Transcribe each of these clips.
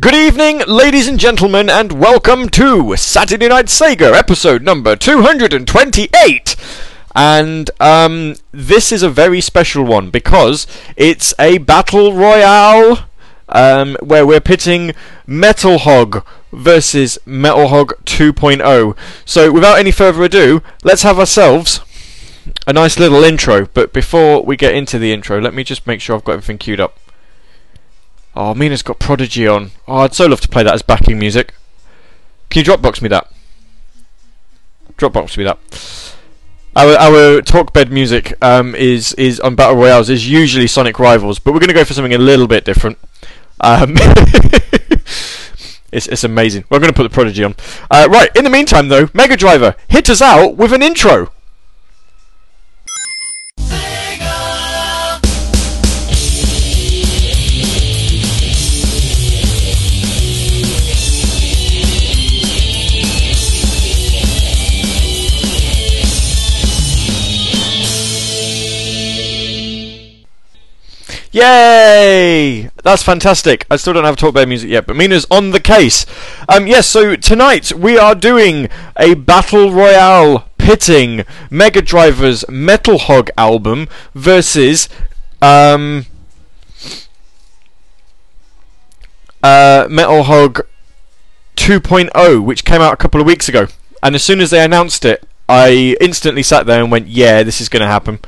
Good evening, ladies and gentlemen, and welcome to Saturday Night Sega, episode number 228. And um, this is a very special one because it's a battle royale um, where we're pitting Metal Hog versus Metal Hog 2.0. So, without any further ado, let's have ourselves a nice little intro. But before we get into the intro, let me just make sure I've got everything queued up. Oh, Mina's got Prodigy on. Oh, I'd so love to play that as backing music. Can you Dropbox me that? Dropbox me that. Our our talk bed music um, is is on battle royales is usually Sonic Rivals, but we're going to go for something a little bit different. Um, it's it's amazing. We're going to put the Prodigy on. Uh, right. In the meantime, though, Mega Driver hit us out with an intro. Yay! That's fantastic. I still don't have talk about music yet, but Mina's on the case. Um, yes, so tonight we are doing a battle royale pitting Mega Driver's Metal Hog album versus um, uh, Metal Hog 2.0, which came out a couple of weeks ago. And as soon as they announced it, I instantly sat there and went, "Yeah, this is going to happen."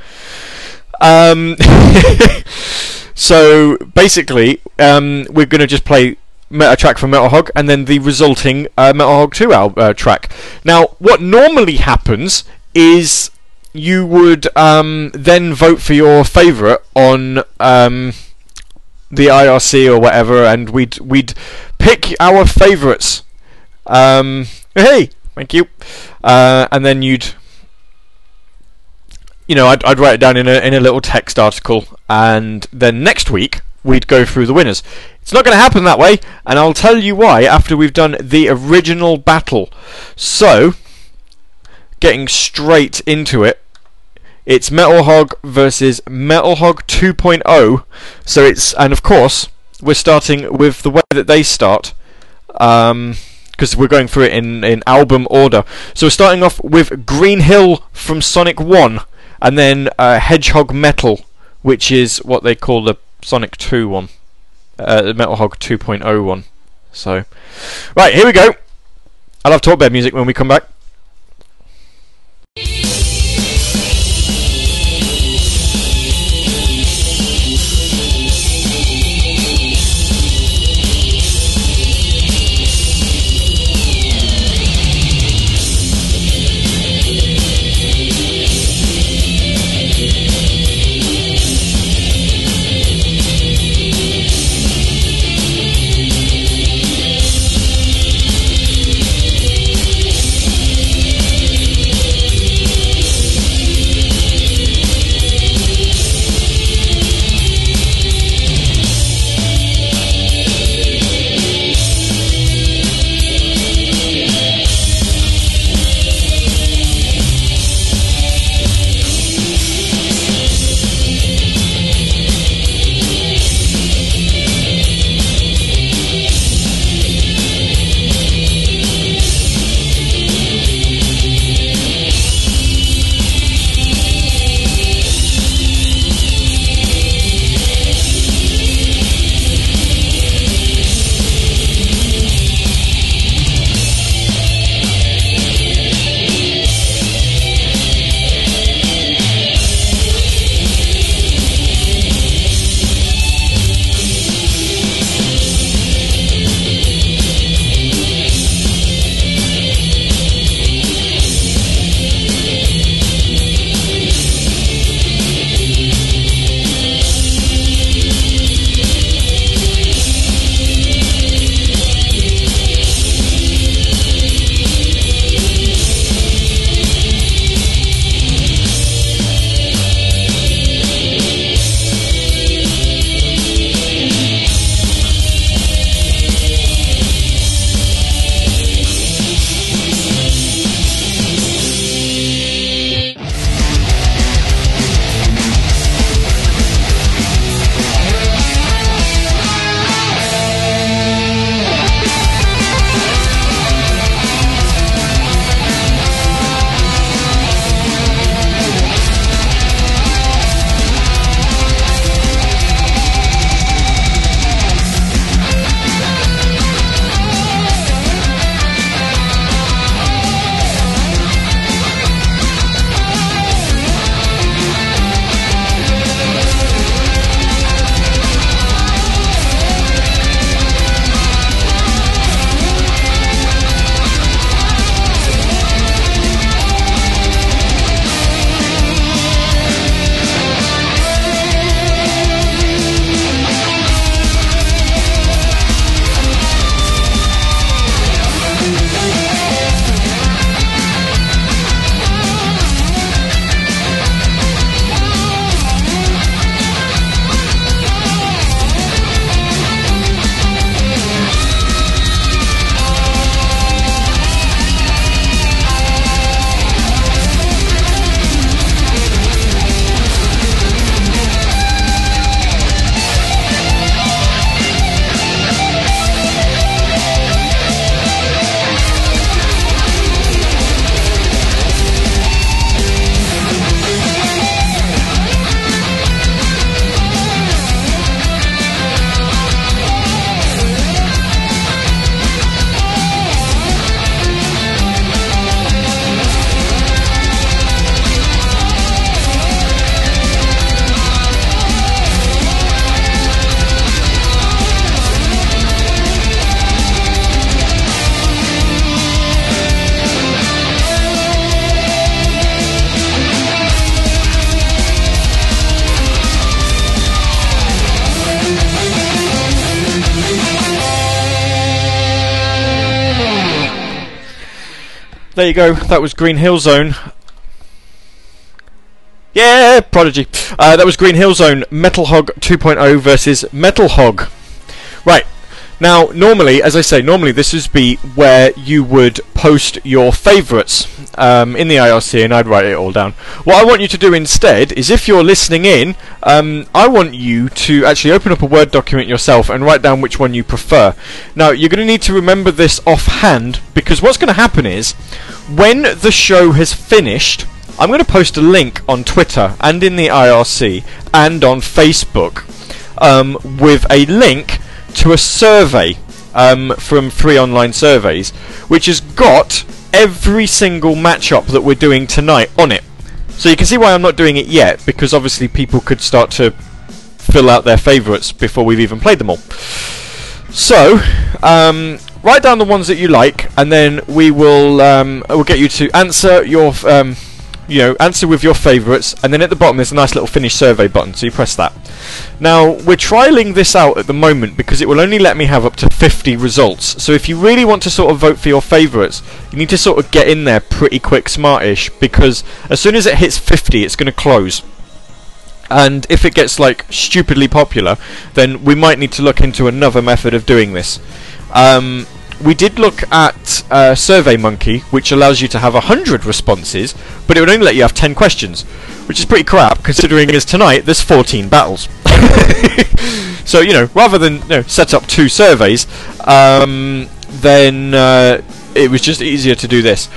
Um, so basically, um, we're going to just play a track from Metal Hog and then the resulting uh, Metal Hog 2 al- uh, track. Now, what normally happens is you would um, then vote for your favourite on um, the IRC or whatever, and we'd we'd pick our favourites. Um, hey, thank you. Uh, and then you'd you know, I'd, I'd write it down in a in a little text article, and then next week we'd go through the winners. It's not going to happen that way, and I'll tell you why after we've done the original battle. So, getting straight into it, it's Metal Hog versus Metal Hog 2.0. So it's and of course we're starting with the way that they start. Um, because we're going through it in, in album order. So we're starting off with Green Hill from Sonic 1 and then uh, Hedgehog Metal, which is what they call the Sonic 2 one, uh, the Metal Hog 2.0 one. So, right here we go. I love have talk about music when we come back. There you go. That was Green Hill Zone. Yeah, Prodigy. Uh, that was Green Hill Zone Metal Hog 2.0 versus Metal Hog. Right. Now, normally, as I say, normally this would be where you would post your favourites um, in the IRC and I'd write it all down. What I want you to do instead is if you're listening in, um, I want you to actually open up a Word document yourself and write down which one you prefer. Now, you're going to need to remember this offhand because what's going to happen is when the show has finished, I'm going to post a link on Twitter and in the IRC and on Facebook um, with a link to a survey um, from Free Online Surveys, which has got every single matchup that we're doing tonight on it. So you can see why I'm not doing it yet, because obviously people could start to fill out their favourites before we've even played them all. So, um, write down the ones that you like, and then we will um, we'll get you to answer your um, you know, answer with your favourites, and then at the bottom there's a nice little finish survey button, so you press that. Now, we're trialing this out at the moment because it will only let me have up to 50 results. So if you really want to sort of vote for your favourites, you need to sort of get in there pretty quick, smartish, because as soon as it hits 50, it's going to close. And if it gets like stupidly popular, then we might need to look into another method of doing this. Um, we did look at uh, SurveyMonkey, which allows you to have 100 responses, but it would only let you have 10 questions, which is pretty crap considering as tonight there's 14 battles. so, you know, rather than you know, set up two surveys, um, then uh, it was just easier to do this.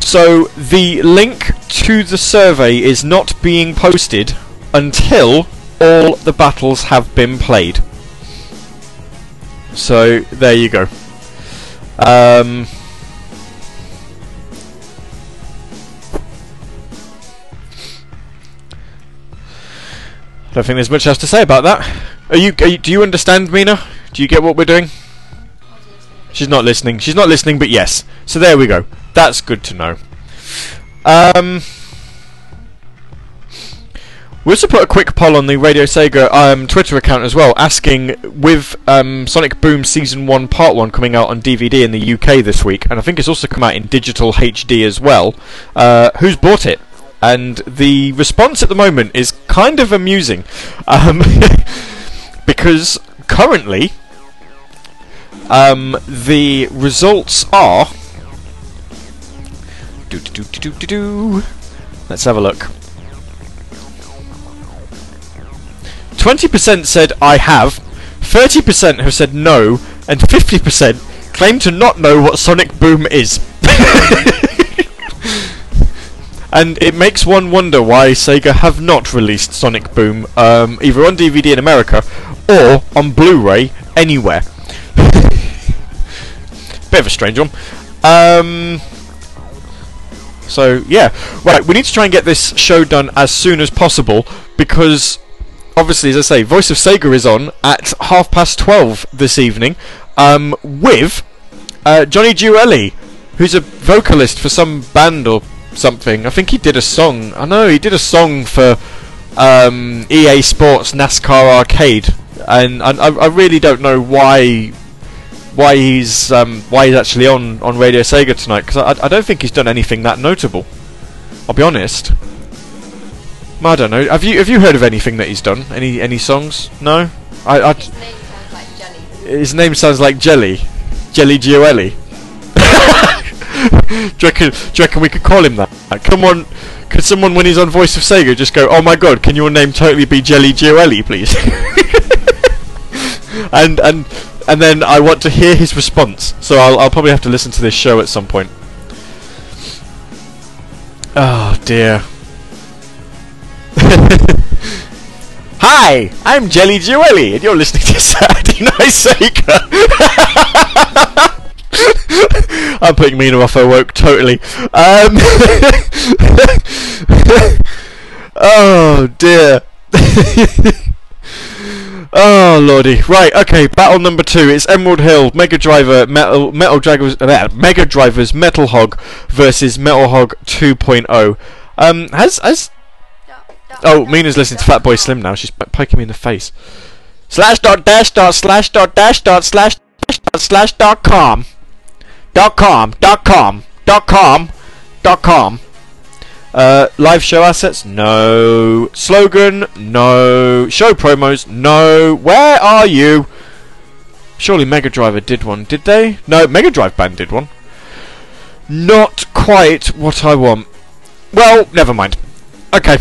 So, the link to the survey is not being posted until all the battles have been played. So, there you go. Um, I don't think there's much else to say about that. Are you, are you, Do you understand, Mina? Do you get what we're doing? She's not listening. She's not listening, but yes. So there we go. That's good to know. Um, we also put a quick poll on the Radio Sega um, Twitter account as well, asking with um, Sonic Boom Season 1 Part 1 coming out on DVD in the UK this week, and I think it's also come out in digital HD as well, uh, who's bought it? And the response at the moment is kind of amusing. Um, because currently, um, the results are. Let's have a look. 20% said I have, 30% have said no, and 50% claim to not know what Sonic Boom is. and it makes one wonder why Sega have not released Sonic Boom, um, either on DVD in America or on Blu-ray anywhere. Bit of a strange one. Um, so yeah, right. We need to try and get this show done as soon as possible because obviously, as I say, Voice of Sega is on at half past twelve this evening um, with uh, Johnny Gioeli, who's a vocalist for some band or something. I think he did a song. I know he did a song for um, EA Sports NASCAR Arcade, and, and I, I, really don't know why why he's um, why he's actually on on Radio Sega tonight because I, I don't think he's done anything that notable. I'll be honest. I don't know. Have you have you heard of anything that he's done? Any any songs? No. I. I his name sounds like jelly. Jelly Gioeli. do, you reckon, do you reckon we could call him that? Come on, could someone when he's on Voice of Sega just go, "Oh my God, can your name totally be Jelly Gioeli, please?" and and and then I want to hear his response. So I'll I'll probably have to listen to this show at some point. Oh dear. Hi, I'm Jelly Gioeli, and you're listening to Saturday Night Sega. I'm putting Mina off her woke totally. Um, oh dear. Oh lordy! Right, okay. Battle number two. It's Emerald Hill, Mega Driver, Metal Metal Drivers, uh, Mega Drivers, Metal Hog versus Metal Hog 2.0. Um, has has Oh, Mina's listening to Fatboy Slim now. She's poking me in the face. Slash dot dash dot slash dot dash dot slash dash dot slash dot com. Dot com. Dot com. dot com dot com. Uh, live show assets? No. Slogan? No. Show promos? No. Where are you? Surely Mega Driver did one, did they? No, Mega Drive Band did one. Not quite what I want. Well, never mind. Okay.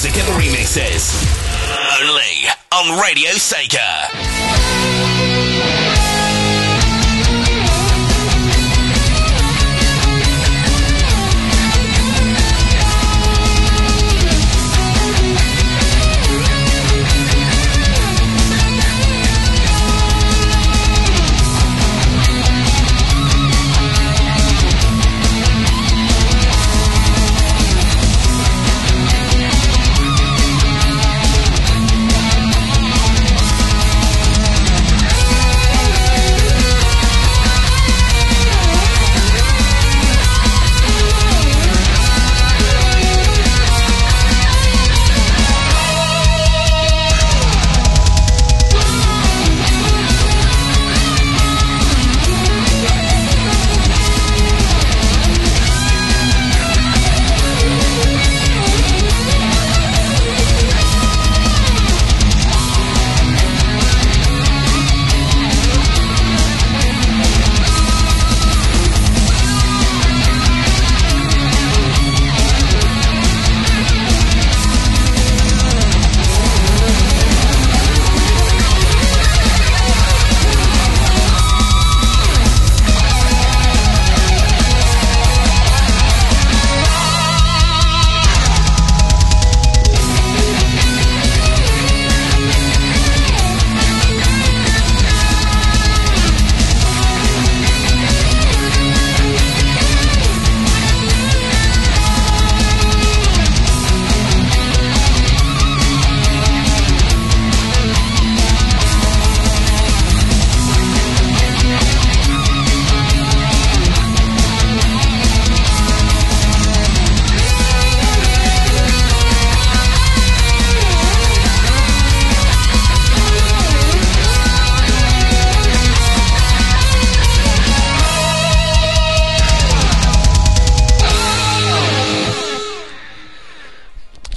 Music and remixes. Only on Radio Sega.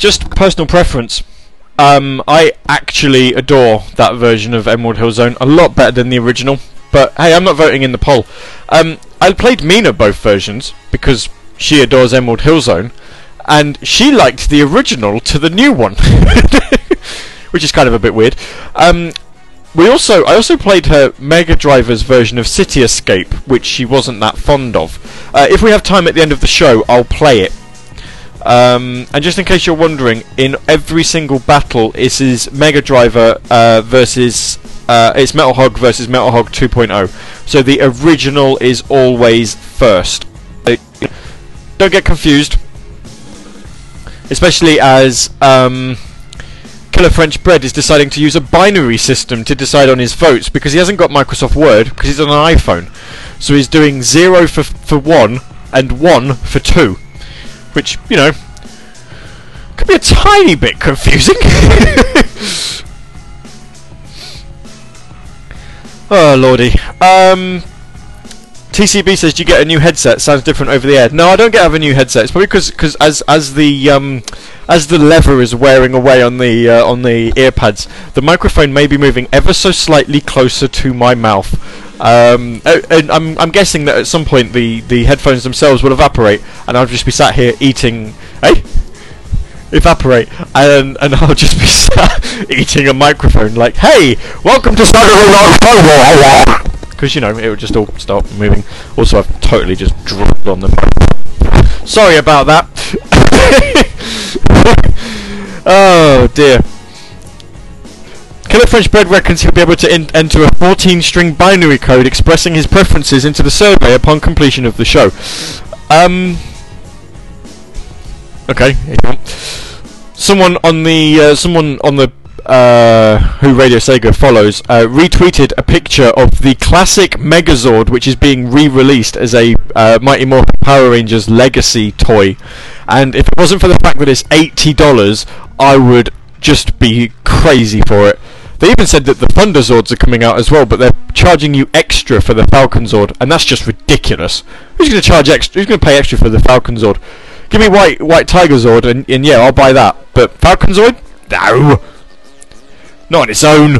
Just personal preference. Um, I actually adore that version of Emerald Hill Zone a lot better than the original. But hey, I'm not voting in the poll. Um, I played Mina both versions because she adores Emerald Hill Zone, and she liked the original to the new one, which is kind of a bit weird. Um, we also I also played her Mega Driver's version of City Escape, which she wasn't that fond of. Uh, if we have time at the end of the show, I'll play it. Um, and just in case you're wondering, in every single battle, this is Mega Driver uh, versus uh, it's Metal Hog versus Metal Hog 2.0. So the original is always first. Uh, don't get confused, especially as. Um, Killer French Bread is deciding to use a binary system to decide on his votes because he hasn't got Microsoft Word because he's on an iPhone. So he's doing zero for for one and one for two, which you know could be a tiny bit confusing. oh lordy. Um, TCB says, "Do you get a new headset? Sounds different over the air." No, I don't get have a new headset. It's probably because as as the um, as the lever is wearing away on the uh, on the earpads, the microphone may be moving ever so slightly closer to my mouth. Um, and I'm I'm guessing that at some point the the headphones themselves will evaporate, and I'll just be sat here eating. Hey. Evaporate and and I'll just be sat eating a microphone like, hey, welcome to Saturday because you know it would just all start moving. Also, I've totally just dropped on them. Sorry about that. oh dear. Killer French Bread reckons he'll be able to enter a 14-string binary code expressing his preferences into the survey upon completion of the show. Um. Okay. Someone on the uh, someone on the uh, who Radio Sega follows, uh, retweeted a picture of the classic Megazord, which is being re-released as a uh, Mighty Morphin Power Rangers Legacy toy. And if it wasn't for the fact that it's eighty dollars, I would just be crazy for it. They even said that the Thunder Zords are coming out as well, but they're charging you extra for the Falcon Zord, and that's just ridiculous. Who's going to charge extra? Who's going to pay extra for the Falcon Zord? Give me White White Tiger Zord, and, and yeah, I'll buy that. But Falcon Zord? No. Not on its own.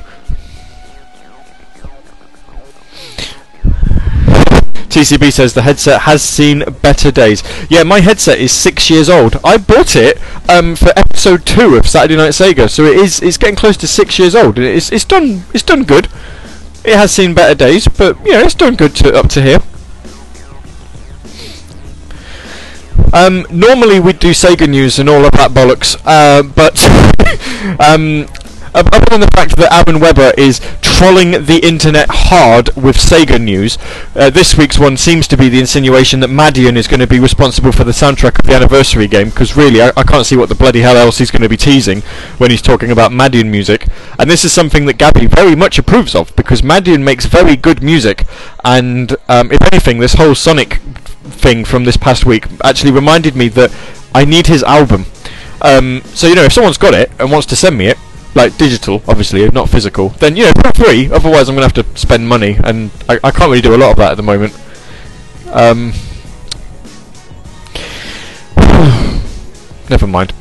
TCB says the headset has seen better days. Yeah, my headset is six years old. I bought it um, for episode two of Saturday Night Sega, so it is it's getting close to six years old. It's it's done it's done good. It has seen better days, but yeah, it's done good to, up to here. Um, normally we'd do Sega news and all of that bollocks, uh, but um, other than the fact that Aaron Webber is trolling the internet hard with Sega news, uh, this week's one seems to be the insinuation that Madeon is going to be responsible for the soundtrack of the anniversary game, because really, I, I, can't see what the bloody hell else he's going to be teasing when he's talking about Madeon music. And this is something that Gabby very much approves of, because Madeon makes very good music, and um, if anything, this whole Sonic thing from this past week actually reminded me that I need his album. Um, so, you know, if someone's got it and wants to send me it, like digital, obviously, not physical, then you know, free. Otherwise, I'm gonna have to spend money, and I, I can't really do a lot of that at the moment. Um, never mind.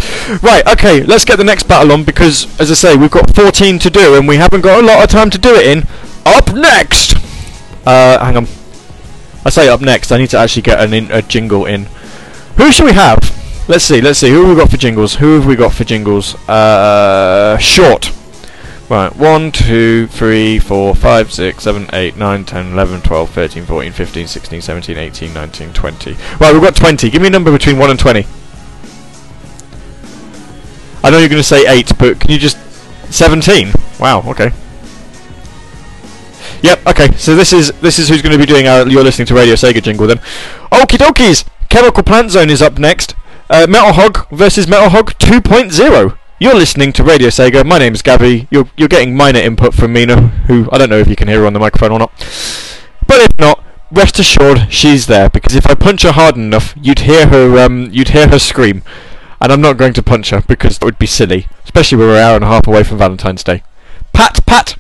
Right, okay, let's get the next battle on because, as I say, we've got 14 to do, and we haven't got a lot of time to do it in. Up next. Uh, hang on. I say up next. I need to actually get an in, a jingle in. Who should we have? Let's see, let's see. Who have we got for jingles? Who have we got for jingles? Uh, short. Right, 1, 2, 3, 4, 5, 6, 7, 8, 9, 10, 11, 12, 13, 14, 15, 16, 17, 18, 19, 20. Right, we've got 20. Give me a number between 1 and 20. I know you're going to say 8, but can you just... 17? Wow, okay. Yep, okay, so this is this is who's going to be doing our... You're listening to Radio Sega jingle then. Okie dokies! Chemical Plant Zone is up next. Uh, Metal Hog versus Metal Hog 2.0. You're listening to Radio Sega. My name's Gabby. You're you're getting minor input from Mina, who I don't know if you can hear her on the microphone or not. But if not, rest assured she's there because if I punch her hard enough, you'd hear her um you'd hear her scream. And I'm not going to punch her because that would be silly, especially when we're an hour and a half away from Valentine's Day. Pat, pat.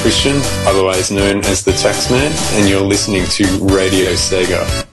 Sebastian, otherwise known as the Taxman, and you're listening to Radio Sega.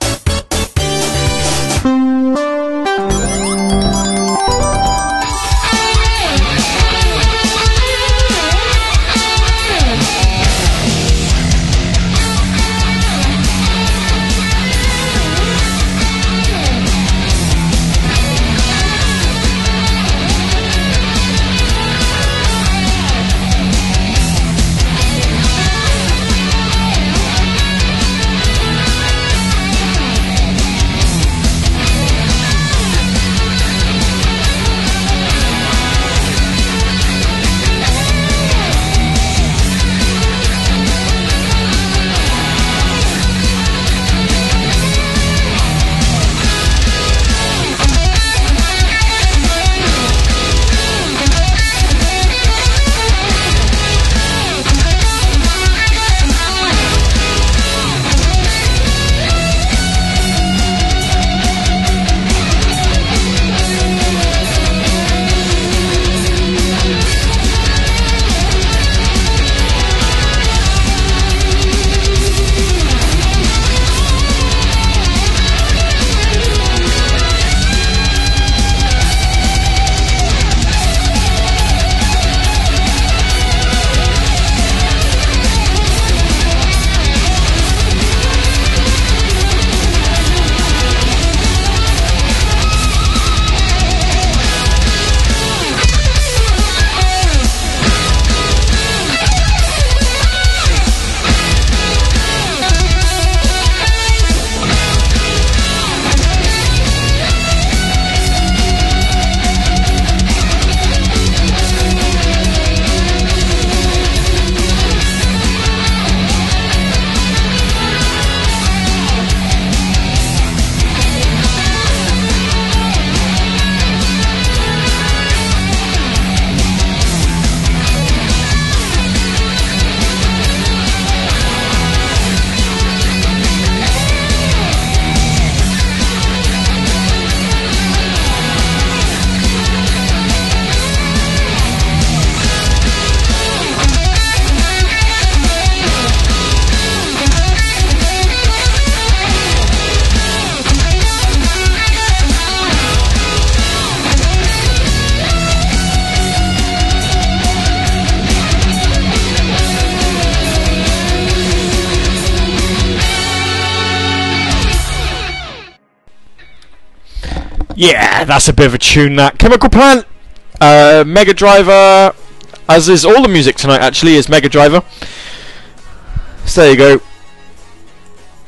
Yeah, that's a bit of a tune. That Chemical Plant, uh, Mega Driver, as is all the music tonight. Actually, is Mega Driver. So there you go.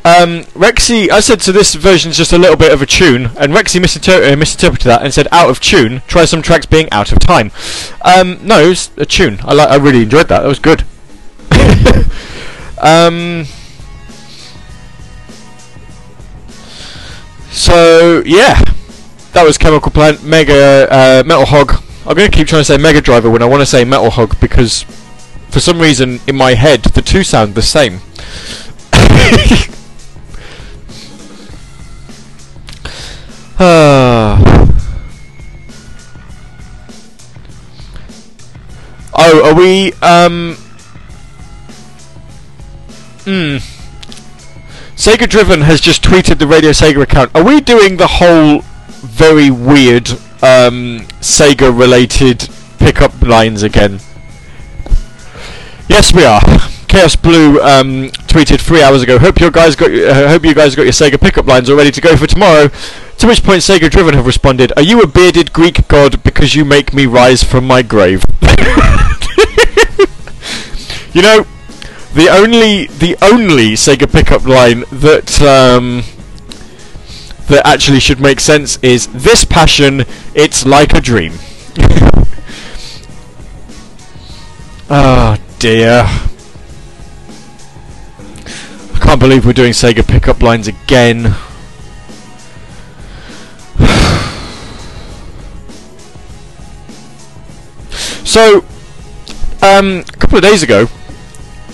Um, Rexy, I said so. This version's just a little bit of a tune, and Rexy misinter- uh, misinterpreted that and said out of tune. Try some tracks being out of time. Um, no, it's a tune. I like. I really enjoyed that. That was good. um. So yeah, that was Chemical Plant, Mega uh, Metal Hog. I'm going to keep trying to say Mega Driver when I want to say Metal Hog because for some reason in my head the two sound the same. Ah. oh, are we um Hmm. Sega Driven has just tweeted the Radio Sega account. Are we doing the whole very weird um, Sega related pickup lines again? Yes, we are. Chaos Blue um, tweeted three hours ago. Hope you guys got. Uh, hope you guys got your Sega pickup lines all ready to go for tomorrow. To which point Sega Driven have responded, "Are you a bearded Greek god because you make me rise from my grave?" you know, the only the only Sega pickup line that um, that actually should make sense is this passion. It's like a dream. oh dear. I can't believe we're doing Sega pickup lines again. so, um, a couple of days ago,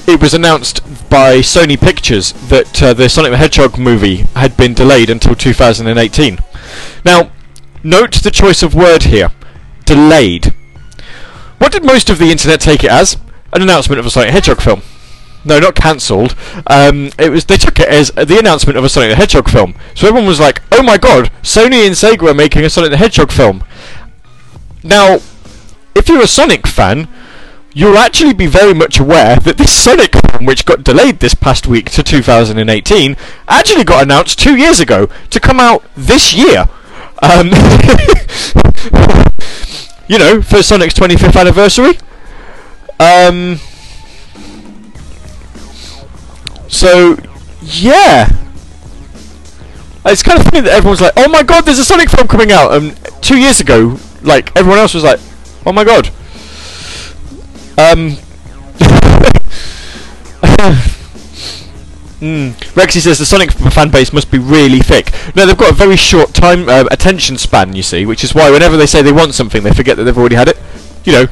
it was announced by Sony Pictures that uh, the Sonic the Hedgehog movie had been delayed until 2018. Now, note the choice of word here delayed. What did most of the internet take it as? An announcement of a Sonic the Hedgehog film. no, not cancelled. Um, it was they took it as the announcement of a Sonic the Hedgehog film. So everyone was like, "Oh my god, Sony and Sega are making a Sonic the Hedgehog film." Now, if you're a Sonic fan, you'll actually be very much aware that this Sonic film, which got delayed this past week to 2018, actually got announced two years ago to come out this year. Um, you know, for Sonic's 25th anniversary. Um, so, yeah. It's kind of funny that everyone's like, "Oh my god, there's a Sonic film coming out!" And two years ago, like everyone else was like, "Oh my god." Um. Mm. Rexy says the Sonic fan base must be really thick. No, they've got a very short time uh, attention span, you see, which is why whenever they say they want something, they forget that they've already had it. You know,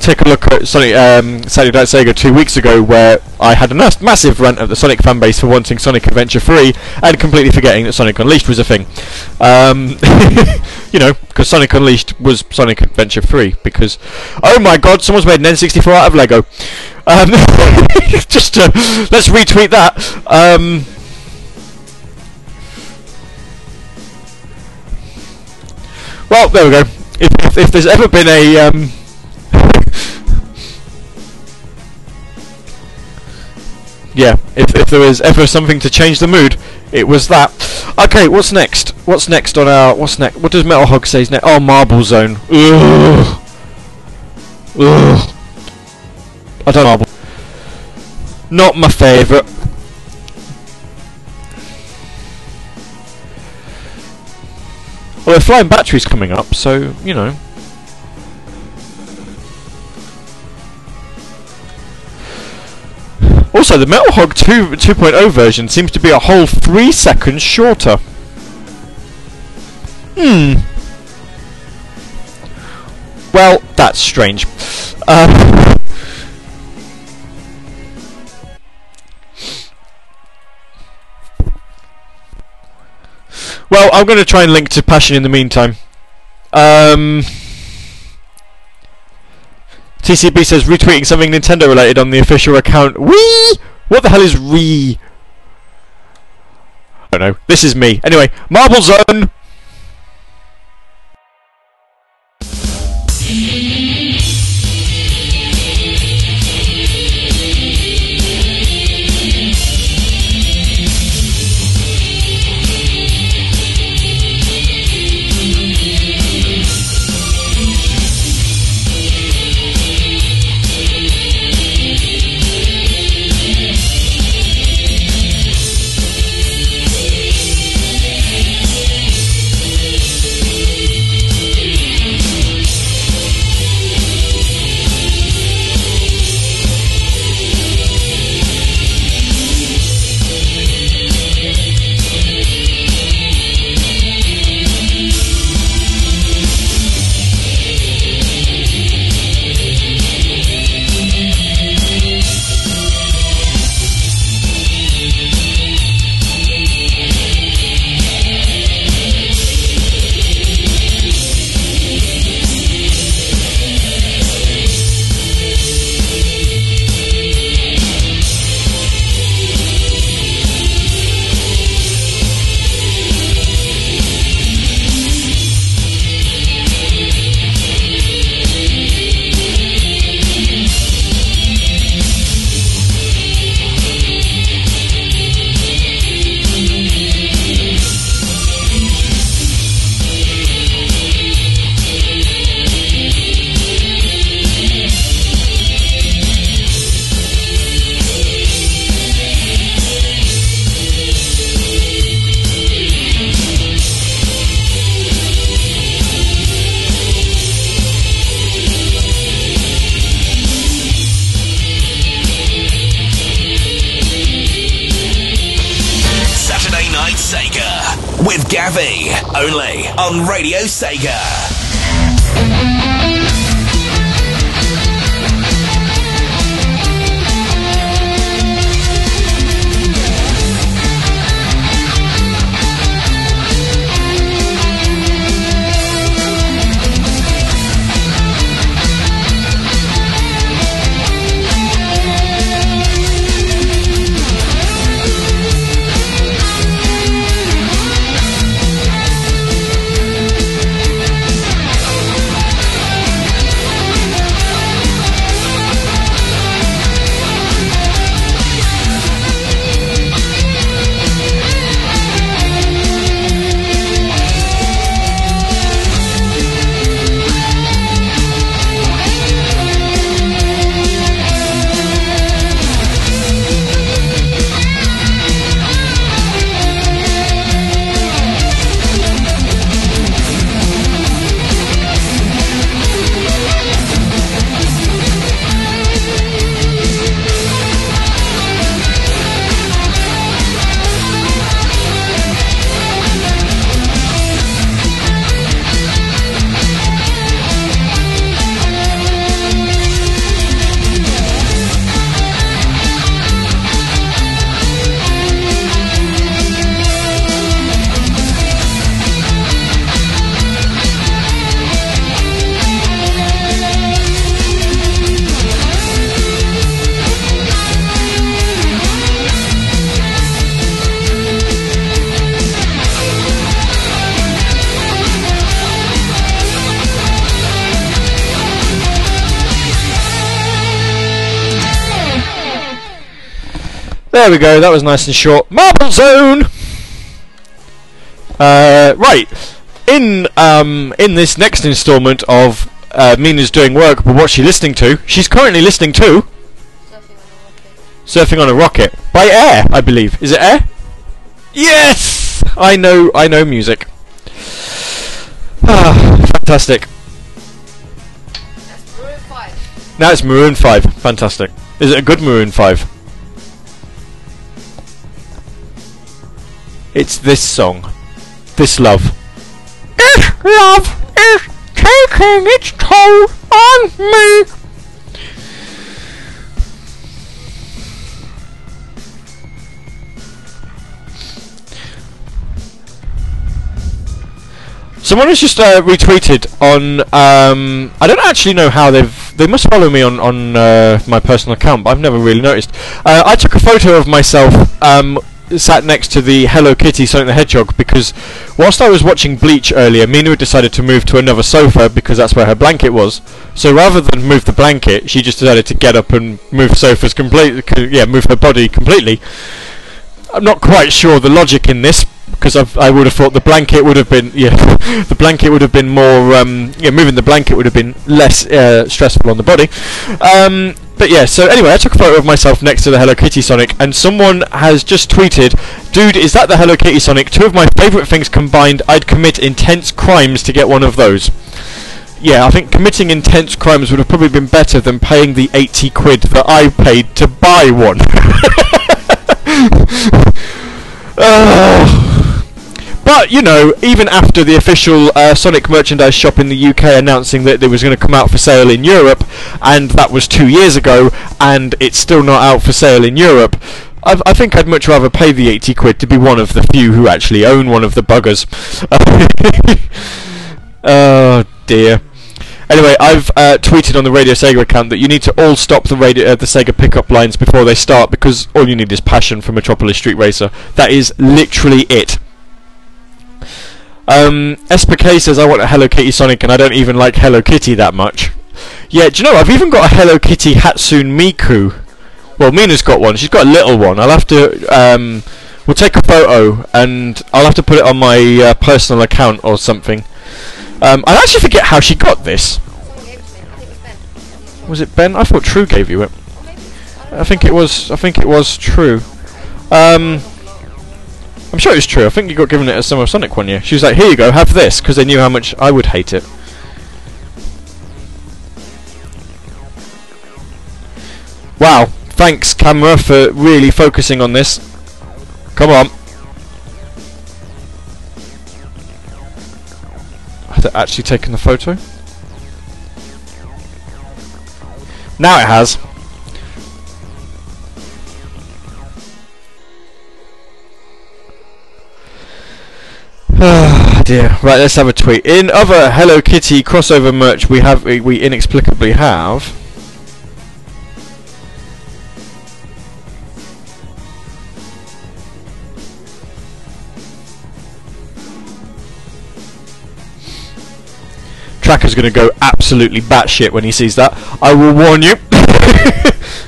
take a look at Sonic um, Saturday Night Sega two weeks ago, where I had a mas- massive rant at the Sonic fanbase for wanting Sonic Adventure 3 and completely forgetting that Sonic Unleashed was a thing. Um, you know, because Sonic Unleashed was Sonic Adventure 3. Because, oh my god, someone's made an N64 out of Lego. Um, just to, let's retweet that. Um, well, there we go. If, if, if there's ever been a yeah, if, if there was ever something to change the mood, it was that. Okay, what's next? What's next on our? What's next? What does Metal Hog say is next? Oh, Marble Zone. Ugh. Ugh. I don't know. Not my favourite. Well, the flying battery's coming up, so you know. Also, the Metal Hog 2 2.0 version seems to be a whole three seconds shorter. Hmm. Well, that's strange. Uh, well, I'm going to try and link to Passion in the meantime. Um. TCB says retweeting something Nintendo related on the official account. Wee! What the hell is re? I don't know. This is me. Anyway, Marble Zone. Sega. We go. That was nice and short. Marble Zone. Uh, right. In um, in this next instalment of uh, Mina's doing work, but what's she listening to? She's currently listening to Surfing on a rocket. Surfing on a Rocket by Air, I believe. Is it Air? Yes. I know. I know music. Ah, fantastic. That's Maroon 5. Now it's Maroon 5. Fantastic. Is it a good Maroon 5? It's this song. This love. This love is taking its toll on me. Someone has just uh, retweeted on. Um, I don't actually know how they've. They must follow me on on uh, my personal account, but I've never really noticed. Uh, I took a photo of myself um, sat next to the Hello Kitty Sonic the Hedgehog because whilst I was watching Bleach earlier, Mina decided to move to another sofa because that's where her blanket was. So rather than move the blanket, she just decided to get up and move sofas completely. Yeah, move her body completely. I'm not quite sure the logic in this because I've, I would have thought the blanket would have been yeah the blanket would have been more um, yeah moving the blanket would have been less uh, stressful on the body. Um, but yeah, so anyway, I took a photo of myself next to the Hello Kitty Sonic, and someone has just tweeted, "Dude, is that the Hello Kitty Sonic? Two of my favourite things combined. I'd commit intense crimes to get one of those." Yeah, I think committing intense crimes would have probably been better than paying the 80 quid that I paid to buy one. Ugh. Ah. But you know, even after the official uh, Sonic merchandise shop in the UK announcing that it was going to come out for sale in Europe, and that was two years ago, and it's still not out for sale in Europe. I, I think I'd much rather pay the 80 quid to be one of the few who actually own one of the buggers. oh dear. Anyway, I've uh, tweeted on the Radio Sega account that you need to all stop the radio, uh, the Sega pickup lines before they start because all you need is passion for Metropolis Street Racer. That is literally it. Um, SPK says I want a Hello Kitty Sonic and I don't even like Hello Kitty that much. Yeah, do you know I've even got a Hello Kitty Hatsune Miku. Well, Mina's got one. She's got a little one. I'll have to. Um, we'll take a photo and I'll have to put it on my uh, personal account or something. Um, I actually forget how she got this. Was it Ben? I thought True gave you it. I think it was. I think it was True. Um, I'm sure it's True. I think you got given it at Summer of Sonic one year. She was like, "Here you go, have this," because they knew how much I would hate it. Wow! Thanks, camera, for really focusing on this. Come on. Has it actually taken the photo? Now it has. Ah dear. Right, let's have a tweet. In other Hello Kitty crossover merch, we have we, we inexplicably have. Tracker's going to go absolutely batshit when he sees that. I will warn you.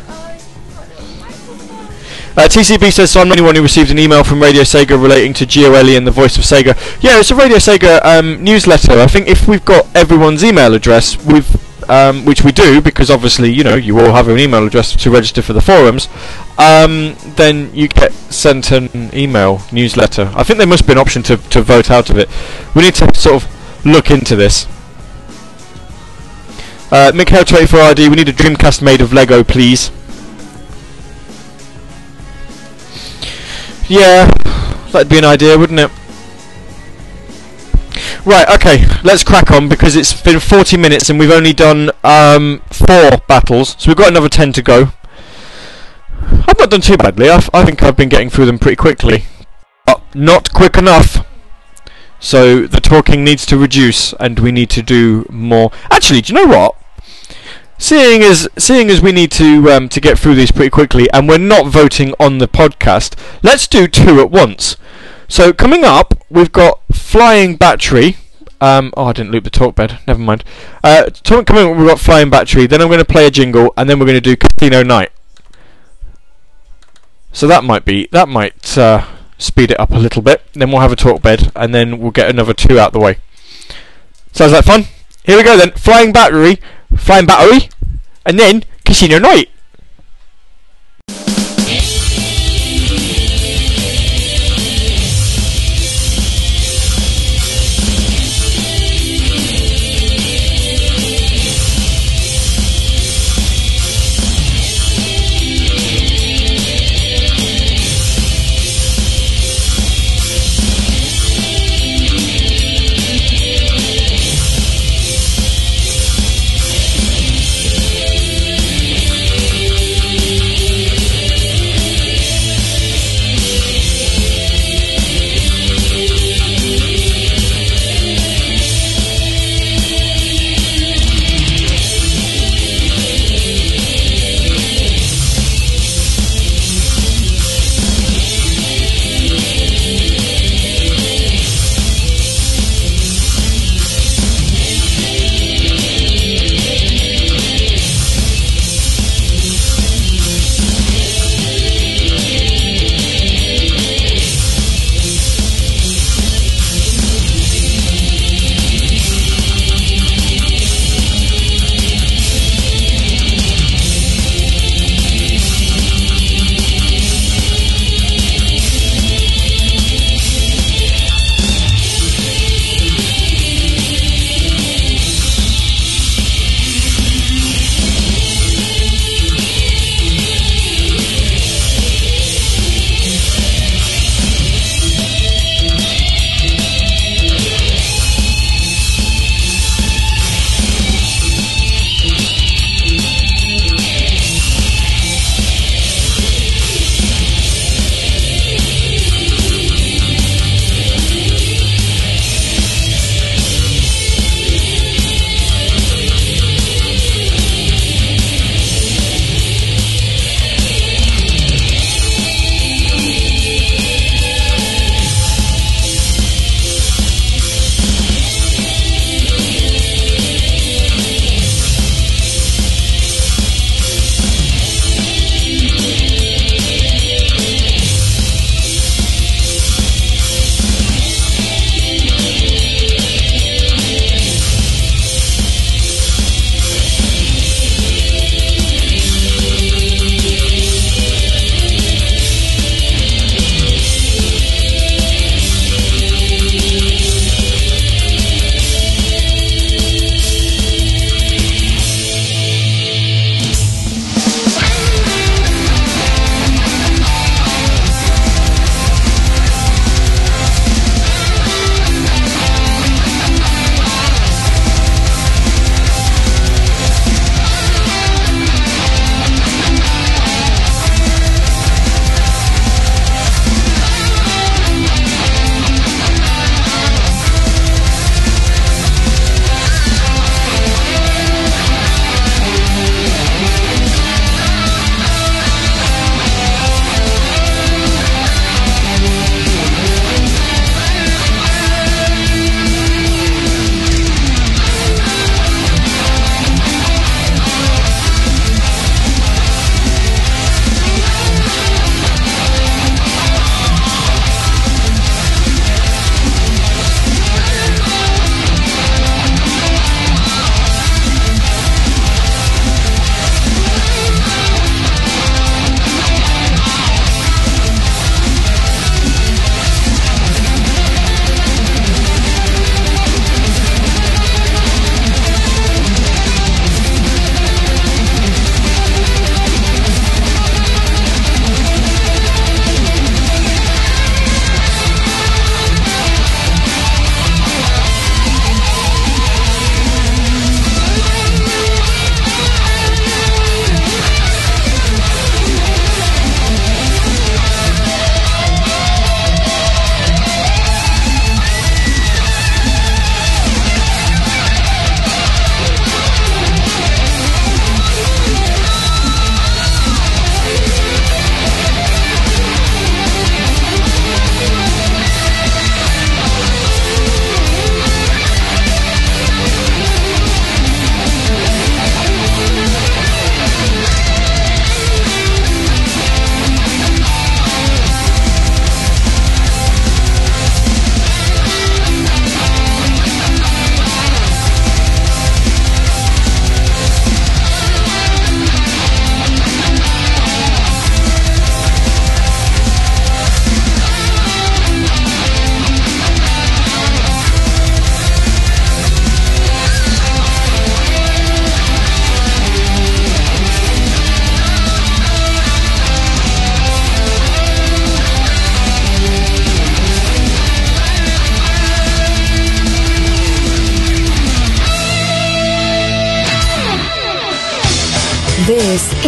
Uh, TCB says, so I'm anyone who received an email from Radio Sega relating to Gioeli and the voice of Sega. Yeah, it's a Radio Sega um, newsletter. I think if we've got everyone's email address, we've, um, which we do, because obviously, you know, you all have an email address to register for the forums, um, then you get sent an email newsletter. I think there must be an option to, to vote out of it. We need to sort of look into this. Uh, Mikhail 24RD, we need a Dreamcast made of Lego, please. Yeah, that'd be an idea, wouldn't it? Right, okay, let's crack on because it's been 40 minutes and we've only done um, four battles, so we've got another 10 to go. I've not done too badly, I've, I think I've been getting through them pretty quickly. But not quick enough. So the talking needs to reduce and we need to do more. Actually, do you know what? Seeing as seeing as we need to um, to get through these pretty quickly, and we're not voting on the podcast, let's do two at once. So coming up, we've got Flying Battery. Um, oh, I didn't loop the talk bed. Never mind. Uh, talk, coming up, we've got Flying Battery. Then I'm going to play a jingle, and then we're going to do Casino Night. So that might be that might uh, speed it up a little bit. Then we'll have a talk bed, and then we'll get another two out the way. Sounds like fun. Here we go then. Flying battery, flying battery, and then casino night.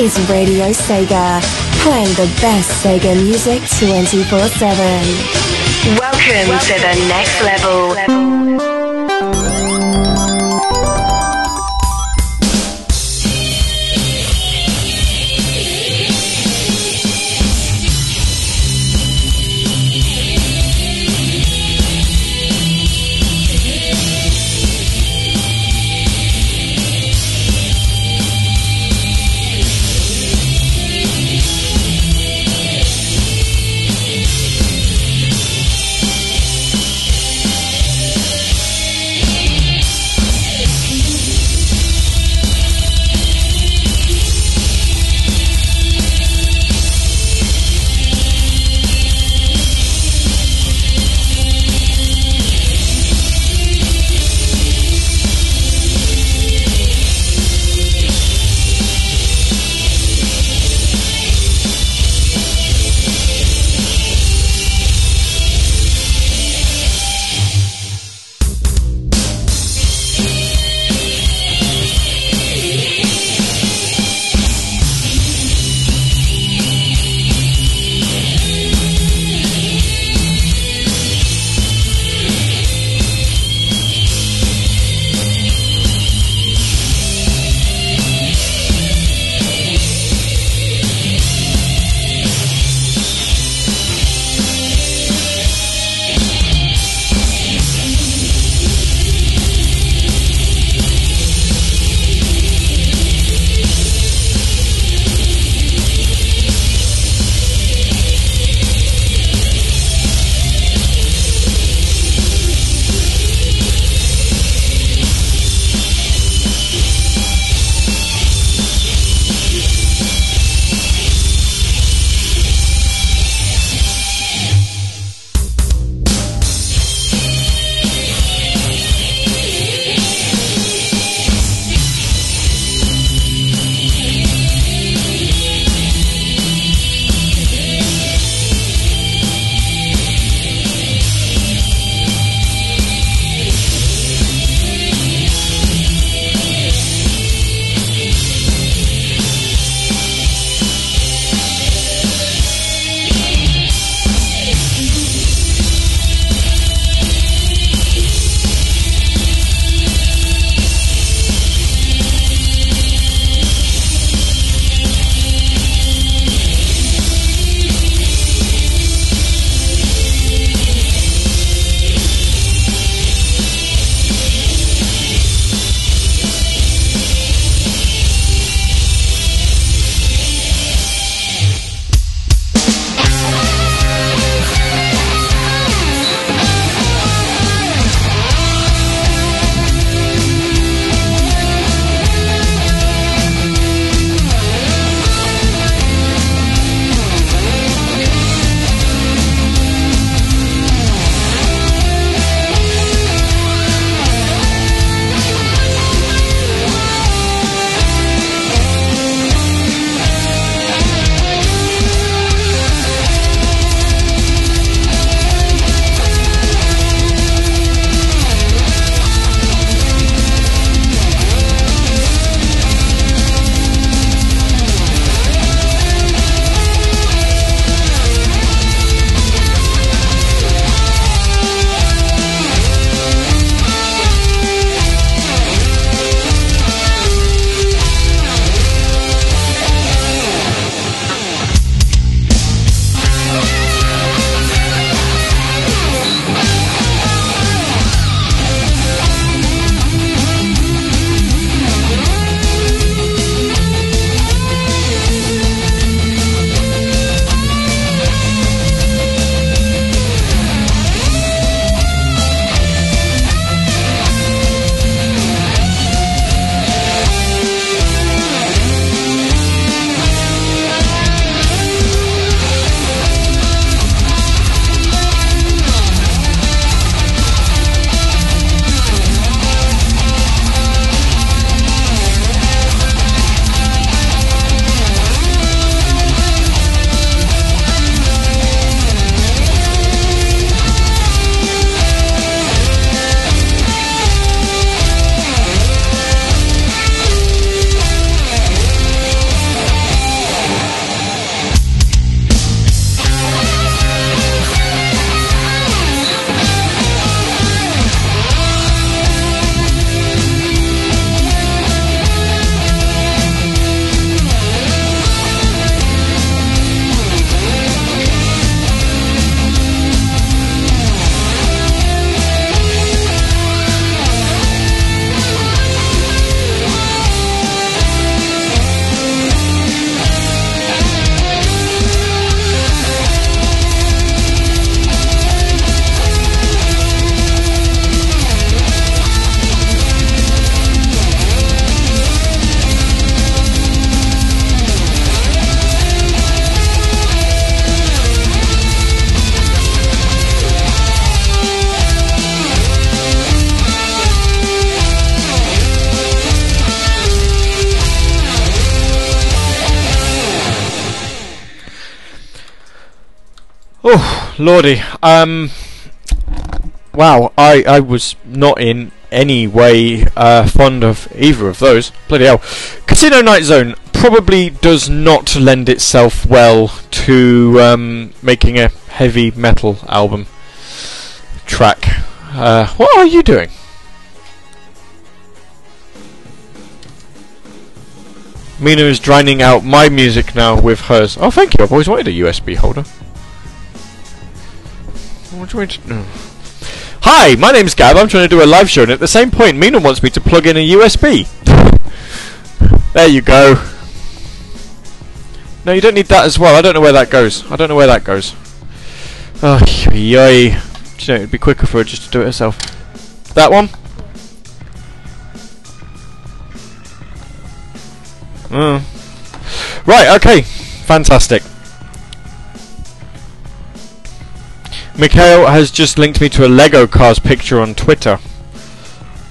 Is Radio Sega, playing the best Sega music 24 7. Welcome to the next level. Oh, lordy. Um. Wow, I, I was not in any way uh, fond of either of those. Bloody hell. Casino Night Zone probably does not lend itself well to um, making a heavy metal album track. Uh, what are you doing? Mina is drowning out my music now with hers. Oh, thank you. I've always wanted a USB holder. You want? Hi, my name's Gav. I'm trying to do a live show, and at the same point, Mina wants me to plug in a USB. there you go. No, you don't need that as well. I don't know where that goes. I don't know where that goes. Oh, yay. Do you know, it'd be quicker for her just to do it herself. That one? Mm. Right, okay. Fantastic. Mikhail has just linked me to a Lego Cars picture on Twitter.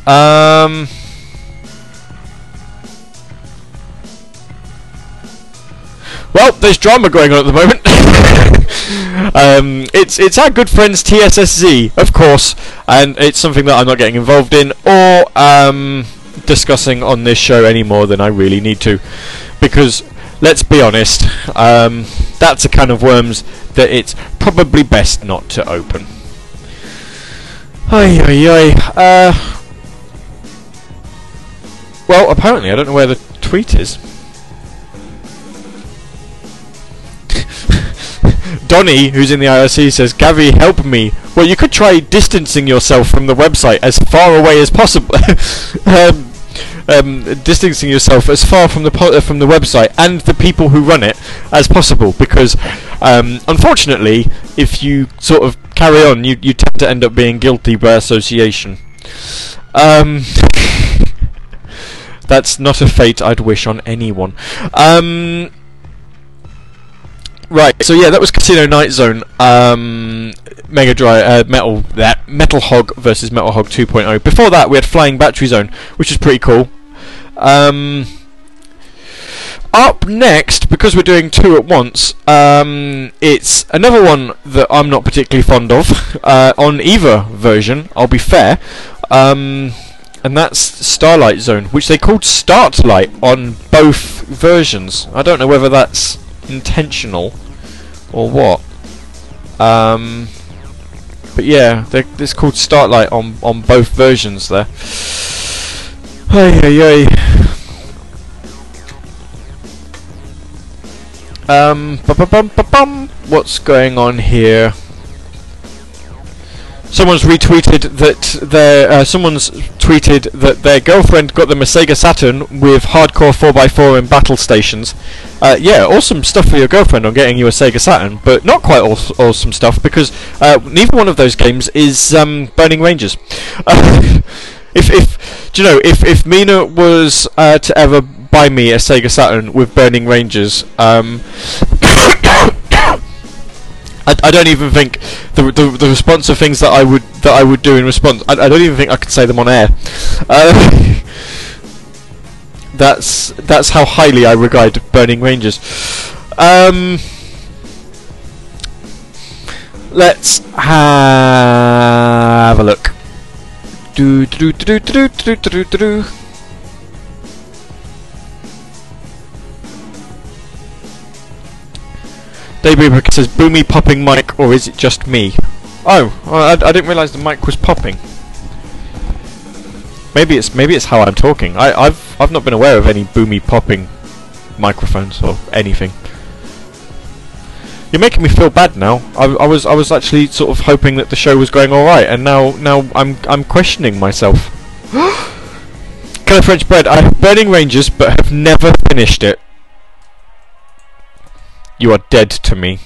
Um. Well, there's drama going on at the moment. um, it's it's our good friends TSSZ, of course, and it's something that I'm not getting involved in or um, discussing on this show any more than I really need to, because let's be honest, um, that's a can of worms that it's probably best not to open. Ay ay ay. Uh, well, apparently I don't know where the tweet is. Donny, who's in the IRC, says, Gavi, help me. Well, you could try distancing yourself from the website as far away as possible. um, um, distancing yourself as far from the po- uh, from the website and the people who run it as possible, because um, unfortunately, if you sort of carry on, you you tend to end up being guilty by association. Um, that's not a fate I'd wish on anyone. Um, Right, so yeah, that was Casino Night Zone, um, Mega Drive, uh, Metal, that Metal Hog versus Metal Hog 2.0. Before that, we had Flying Battery Zone, which is pretty cool. Um, up next, because we're doing two at once, um, it's another one that I'm not particularly fond of uh, on either version. I'll be fair, um, and that's Starlight Zone, which they called Startlight on both versions. I don't know whether that's intentional or what. Um, but yeah, it's called Startlight on on both versions there. Ay ay ay. Um, ba-ba-bum, ba-bum. what's going on here? Someone's retweeted that their uh, someone's tweeted that their girlfriend got them a Sega Saturn with hardcore 4x4 and battle stations. Uh, yeah, awesome stuff for your girlfriend on getting you a Sega Saturn, but not quite aw- awesome stuff because uh, neither one of those games is um, Burning Rangers. if if do you know if if Mina was uh, to ever buy me a Sega Saturn with Burning Rangers, um, I, I don't even think the, the the response of things that I would that I would do in response. I, I don't even think I could say them on air. Uh, that's that's how highly I regard Burning Rangers. Um, let's have a look. Do do do do do do do do do. Daybreaker says, "Boomy popping mic, or is it just me?" Oh, I, I didn't realise the mic was popping. Maybe it's maybe it's how I'm talking. I, I've I've not been aware of any boomy popping microphones or anything. You're making me feel bad now. I, I was I was actually sort of hoping that the show was going all right, and now now I'm I'm questioning myself. Killer French bread. I have Burning Rangers, but have never finished it. You are dead to me.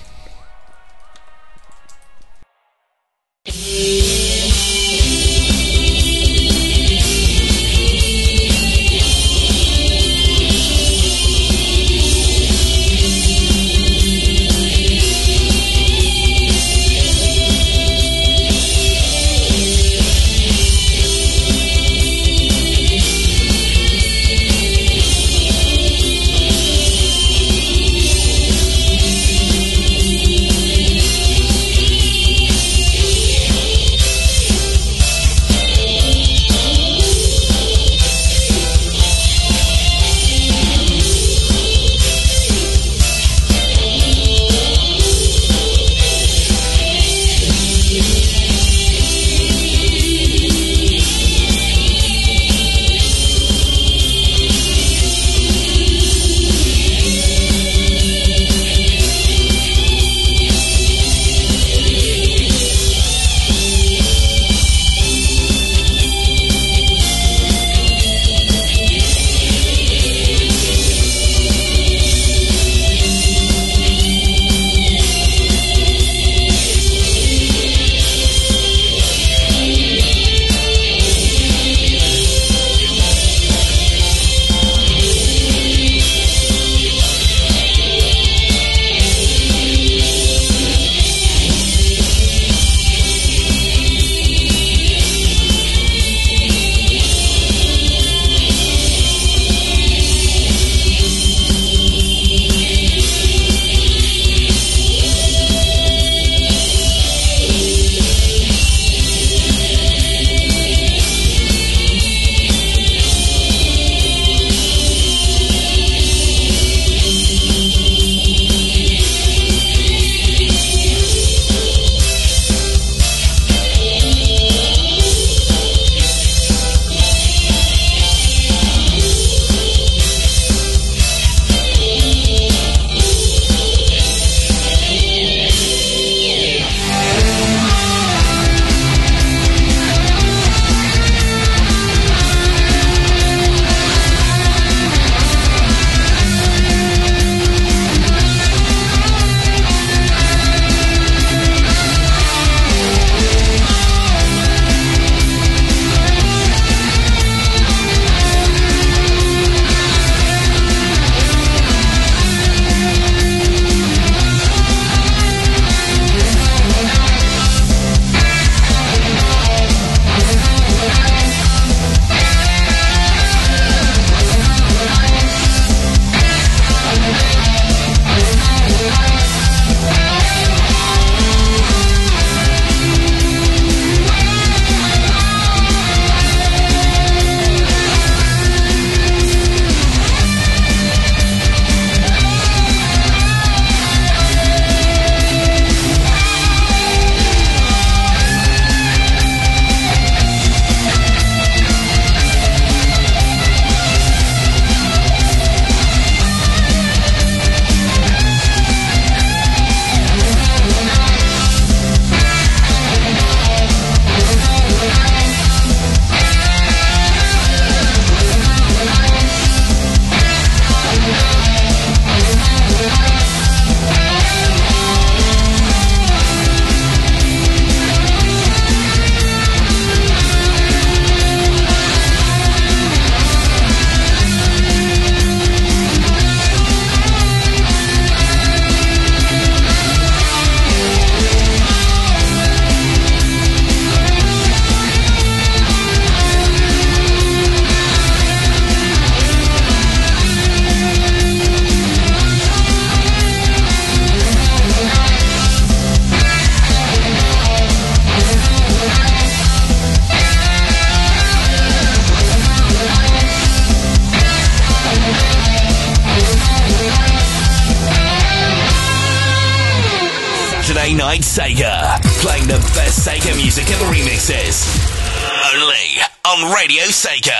Radio Sega.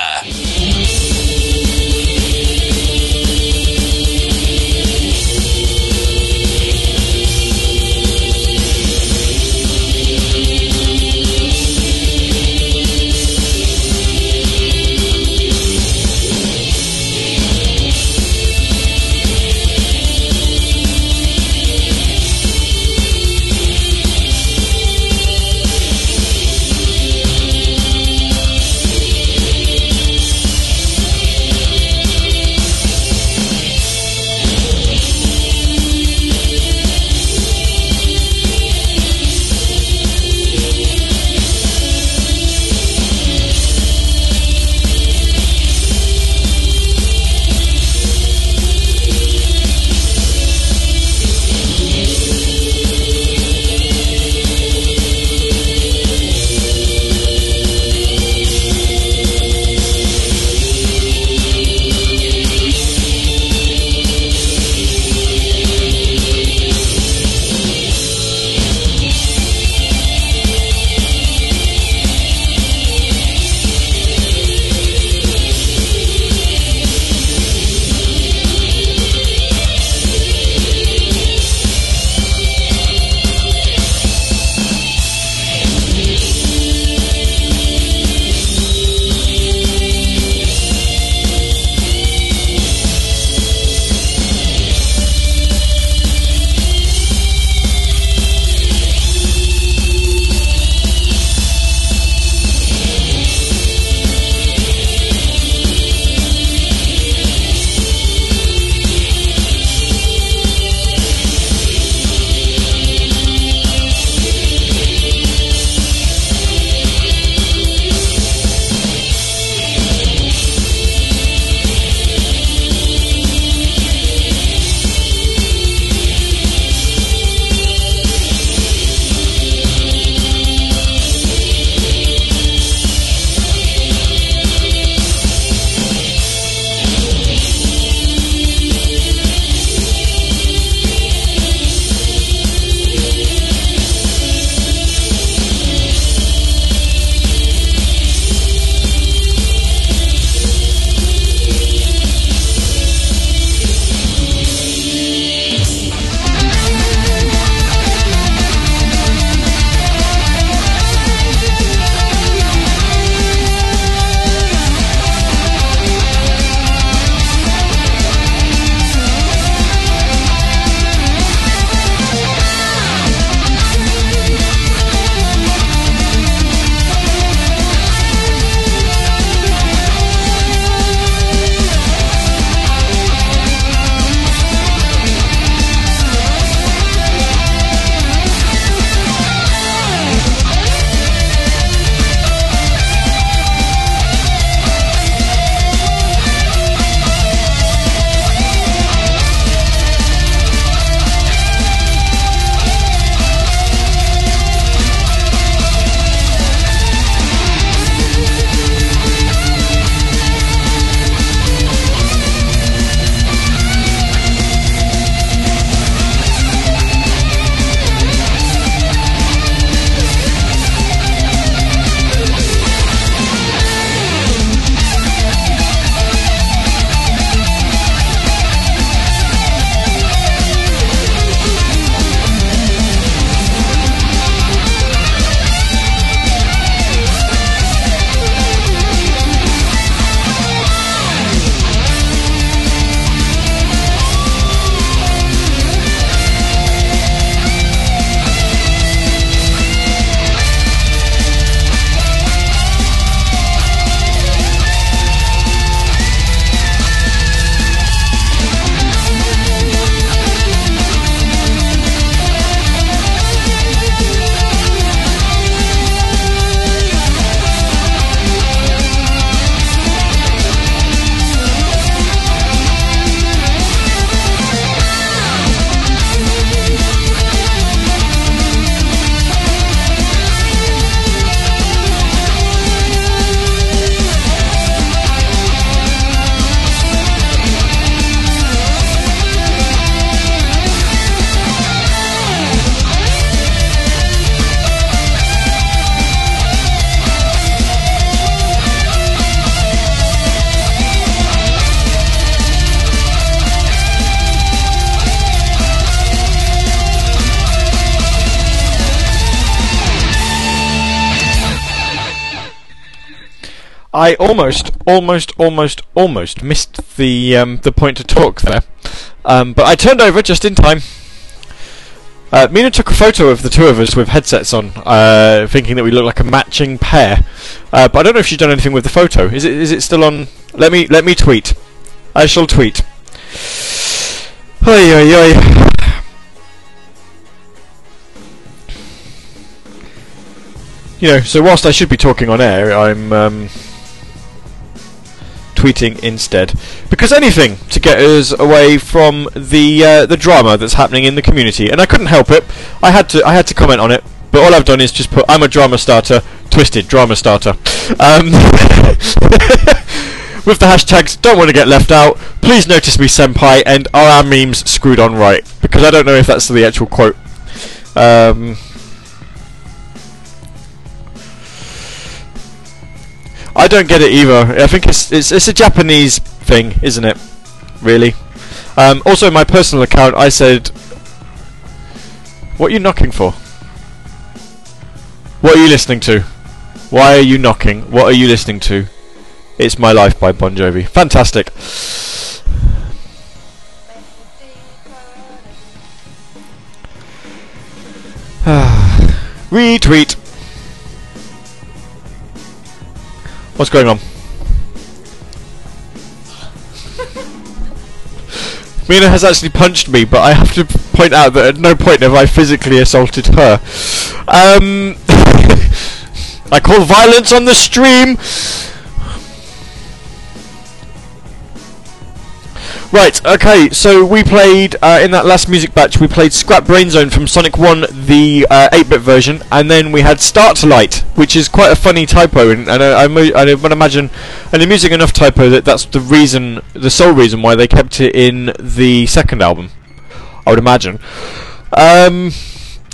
I almost, almost, almost, almost missed the um, the point to talk there, um, but I turned over just in time. Uh, Mina took a photo of the two of us with headsets on, uh, thinking that we look like a matching pair. Uh, but I don't know if she's done anything with the photo. Is it is it still on? Let me let me tweet. I shall tweet. Oi oi oi. You know, so whilst I should be talking on air, I'm um, tweeting instead because anything to get us away from the uh, the drama that's happening in the community, and I couldn't help it. I had to I had to comment on it, but all I've done is just put I'm a drama starter, twisted drama starter, um, with the hashtags don't want to get left out. Please notice me senpai and are our memes screwed on right because I don't know if that's the actual quote. Um, I don't get it either. I think it's it's, it's a Japanese thing, isn't it? Really. Um, also, my personal account, I said, "What are you knocking for? What are you listening to? Why are you knocking? What are you listening to?" It's My Life by Bon Jovi. Fantastic. Retweet. What's going on? Mina has actually punched me, but I have to point out that at no point have I physically assaulted her. Um, I call violence on the stream. Right, okay, so we played, uh, in that last music batch, we played Scrap Brain Zone from Sonic 1, the uh, 8-bit version, and then we had Start to Light, which is quite a funny typo, and, and I, I, I would imagine an amusing enough typo that that's the reason, the sole reason why they kept it in the second album, I would imagine. Um,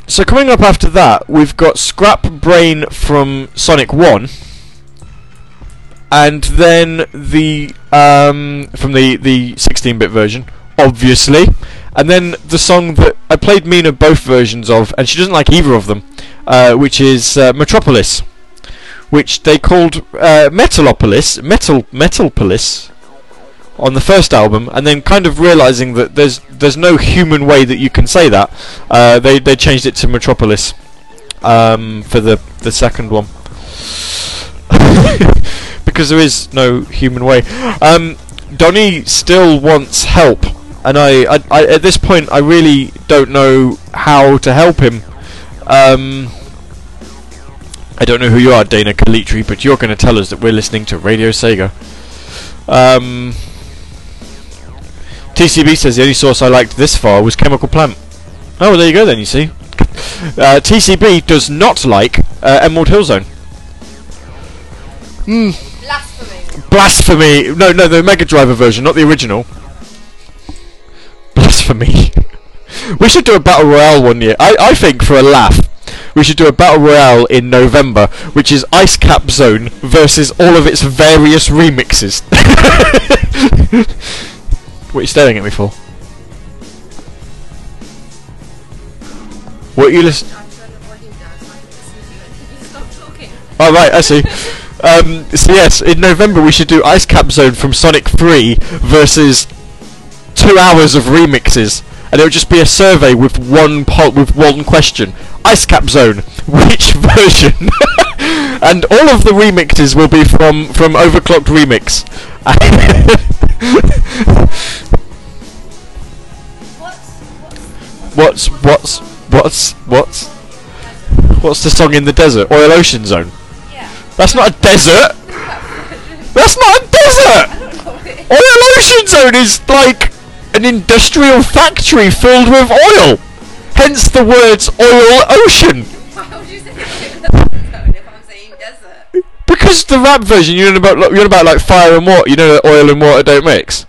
so coming up after that, we've got Scrap Brain from Sonic 1, and then the um, from the the 16-bit version, obviously, and then the song that I played Mina both versions of, and she doesn't like either of them, uh, which is uh, Metropolis, which they called uh, Metalopolis, Metal Metalpolis, on the first album, and then kind of realizing that there's there's no human way that you can say that, uh, they they changed it to Metropolis um, for the the second one. because there is no human way. Um, Donny still wants help, and I, I, I, at this point, I really don't know how to help him. Um, I don't know who you are, Dana Kalitri, but you're going to tell us that we're listening to Radio Sega. Um, TCB says the only source I liked this far was Chemical Plant. Oh, well, there you go then, you see. Uh, TCB does not like uh, Emerald Hill Zone. Hmm. Blasphemy. No, no, the Mega Drive version, not the original. Blasphemy. we should do a battle royale one year. I, I think for a laugh, we should do a battle royale in November, which is Ice Cap Zone versus all of its various remixes. what are you staring at me for? What are you listening? I'm trying to what he does. I can listen to you and he stop talking. Oh right, I see. Um, so yes, in November we should do Ice Cap Zone from Sonic 3 versus two hours of remixes, and it would just be a survey with one poll with one question: Ice Cap Zone, which version? and all of the remixes will be from from Overclocked Remix. What's, what's what's, what's what's the song in the desert? Oil Ocean Zone. That's not a desert. That's not a desert. Oil Ocean Zone is like an industrial factory filled with oil. Hence the words oil ocean. Why would you say if I'm saying desert? Because the rap version, you know about like, you know about like fire and water. You know that oil and water don't mix.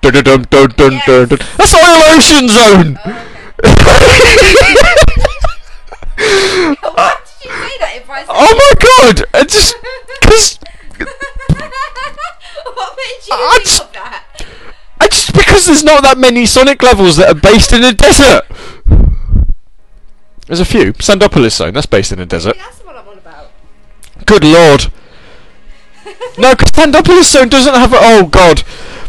Dun dun dun dun dun Yes. dun dun. That's oil ocean zone. Oh, Why did you say that if I oh my god! I just because What made you I think just- of that? I just because there's not that many Sonic levels that are based in a desert. There's a few. Sandopolis Zone, that's based in a desert. That's what I'm on about. Good lord. No, because Sandopolis Zone doesn't have. A, oh God.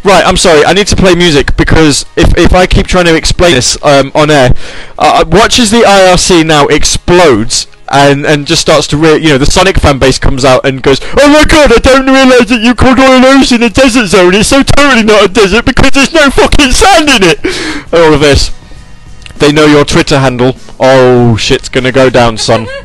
Right, I'm sorry. I need to play music because if if I keep trying to explain this um, on air, uh, watch as the IRC now explodes and and just starts to re- you know the Sonic fan base comes out and goes, oh my God, I don't realise that you called Oil Ocean a desert zone. It's so totally not a desert because there's no fucking sand in it. All of this. They know your Twitter handle. Oh, shit's gonna go down, son.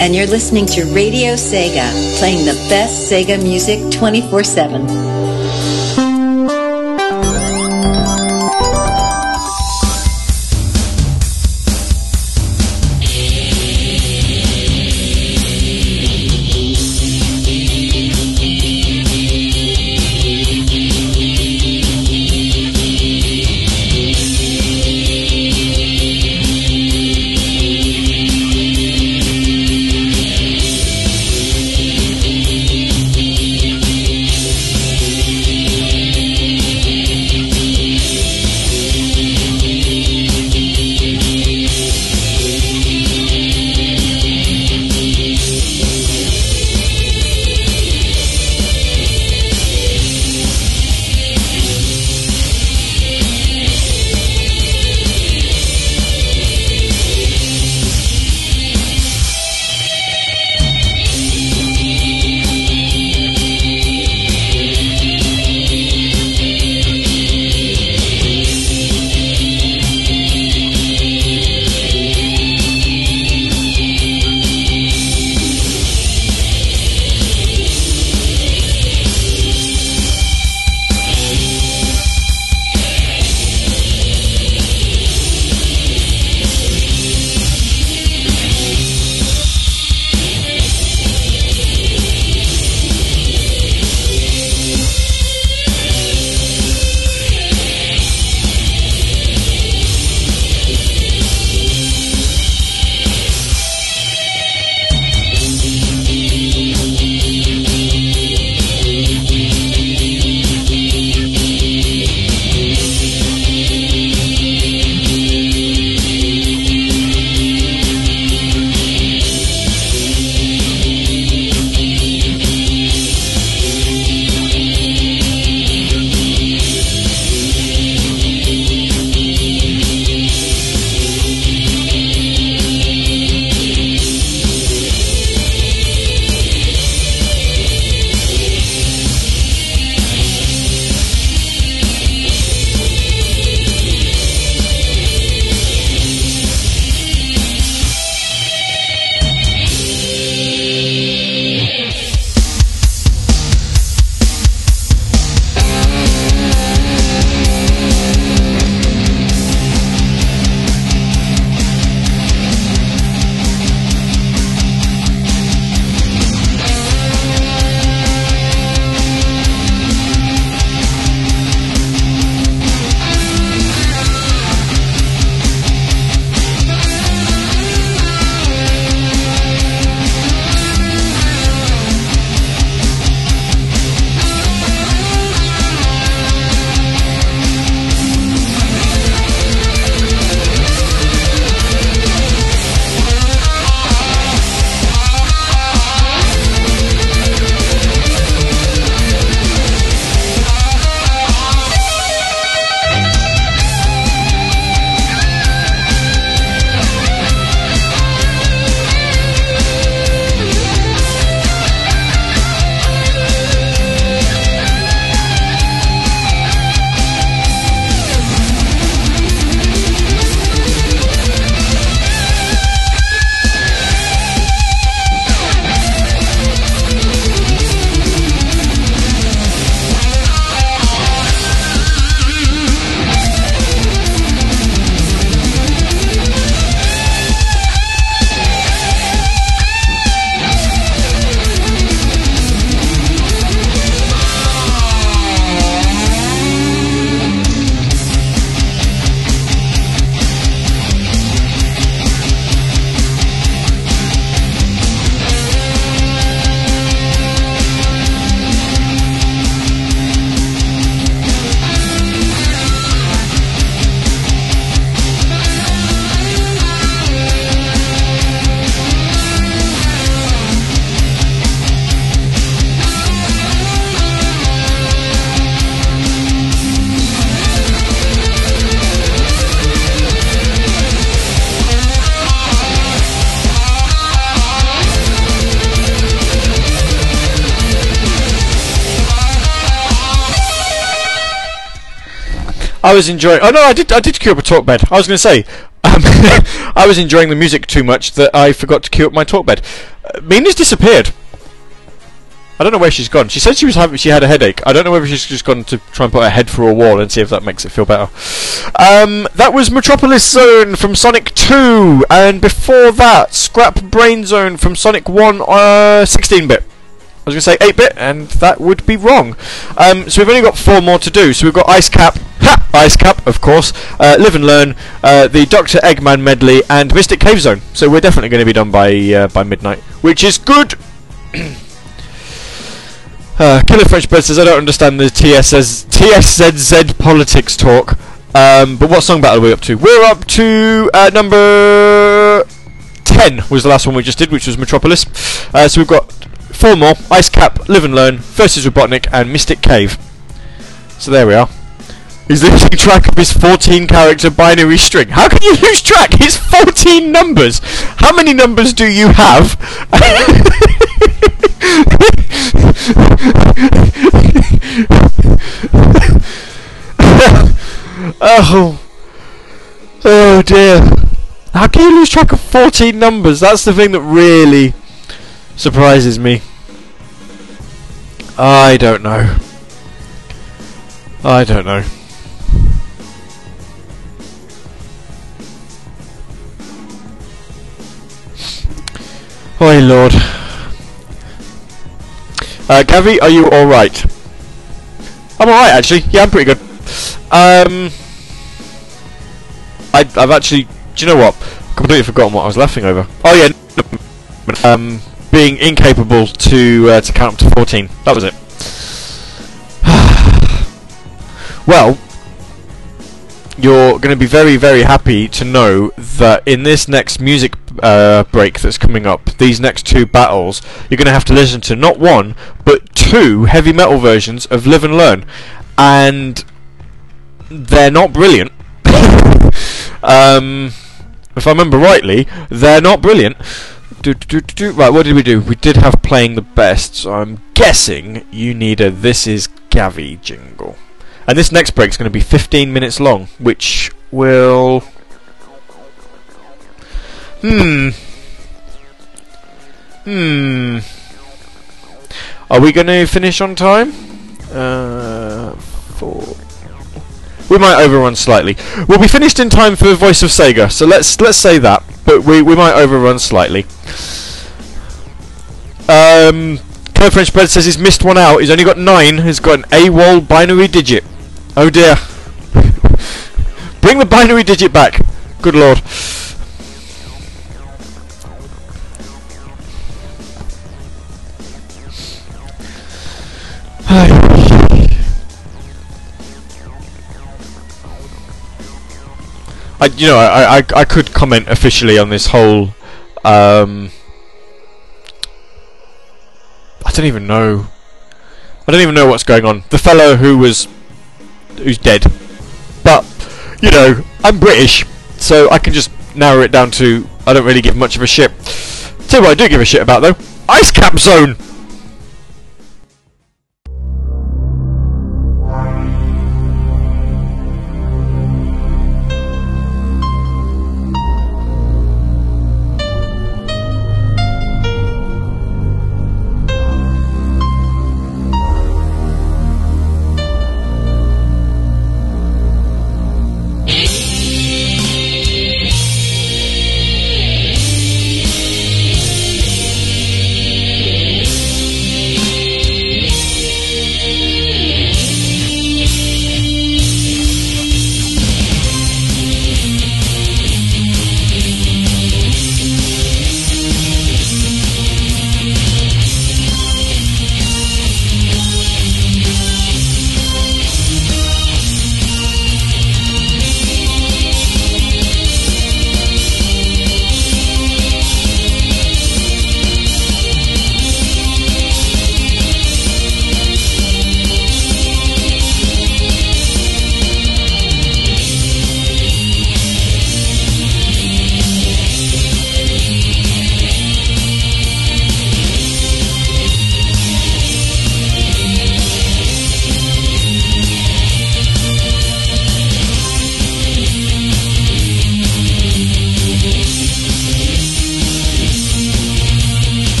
and you're listening to Radio Sega, playing the best Sega music 24 7. Was enjoying. Oh no, I did. I did queue up a talk bed. I was going to say, Um, I was enjoying the music too much that I forgot to queue up my talk bed. Uh, Mina's disappeared. I don't know where she's gone. She said she was having she had a headache. I don't know whether she's just gone to try and put her head through a wall and see if that makes it feel better. Um, that was Metropolis Zone from Sonic 2, and before that, Scrap Brain Zone from Sonic 1, uh, 16-bit. I was going to say 8-bit, and that would be wrong. Um, so we've only got four more to do. So we've got Ice Cap, ha, Ice Cap, of course, uh, Live and Learn, uh, the Dr. Eggman medley, and Mystic Cave Zone. So we're definitely going to be done by uh, by midnight, which is good. Uh, Killer French Bird says, I don't understand the TSS, TSZZ politics talk. Um, but what song battle are we up to? We're up to uh, number 10 was the last one we just did, which was Metropolis. Uh, so we've got four more. Ice Cap, Live and Learn, versus Robotnik, and Mystic Cave. So there we are. He's losing track of his 14 character binary string. How can you lose track? It's 14 numbers. How many numbers do you have? oh. Oh dear. How can you lose track of 14 numbers? That's the thing that really surprises me. I don't know. I don't know. Oh lord. Uh, Gavi, are you alright? I'm alright actually. Yeah, I'm pretty good. Um, I, I've actually, do you know what? Completely forgotten what I was laughing over. Oh yeah, um, being incapable to uh, to count up to 14. That was it. well, you're going to be very, very happy to know that in this next music uh, break that's coming up, these next two battles, you're going to have to listen to not one, but two heavy metal versions of Live and Learn. And they're not brilliant. um, if I remember rightly, they're not brilliant. Do, do, do. Right, what did we do? We did have playing the best, so I'm guessing you need a This Is Gavi jingle. And this next break is going to be 15 minutes long, which will. Hmm. Hmm. Are we going to finish on time? Uh, four. We might overrun slightly. We'll be finished in time for the Voice of Sega, so let's let's say that. But we we might overrun slightly. Um, Killer French Bread says he's missed one out. He's only got nine. He's got an AWOL binary digit. Oh dear. Bring the binary digit back. Good lord. I, you know, I, I, I could comment officially on this whole, um, I don't even know. I don't even know what's going on. The fellow who was, who's dead, but you know, I'm British, so I can just narrow it down to I don't really give much of a shit. Tell you what I do give a shit about though, Ice Cap Zone.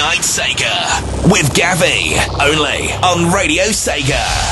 Night Sega with Gavi only on Radio Sega.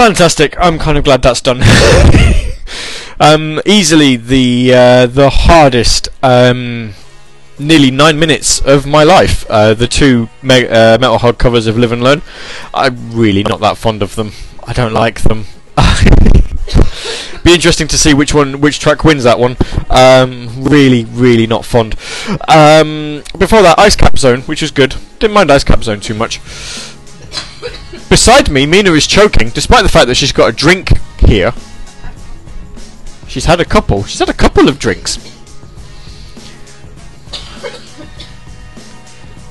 Fantastic. I'm kind of glad that's done. um, easily the uh, the hardest. Um, nearly nine minutes of my life. Uh, the two me- uh, metal hard covers of Live and Learn. I'm really not that fond of them. I don't like them. Be interesting to see which one, which track wins that one. Um, really, really not fond. Um, before that, Ice Cap Zone, which was good. Didn't mind Ice Cap Zone too much. Beside me, Mina is choking, despite the fact that she's got a drink here. She's had a couple. She's had a couple of drinks.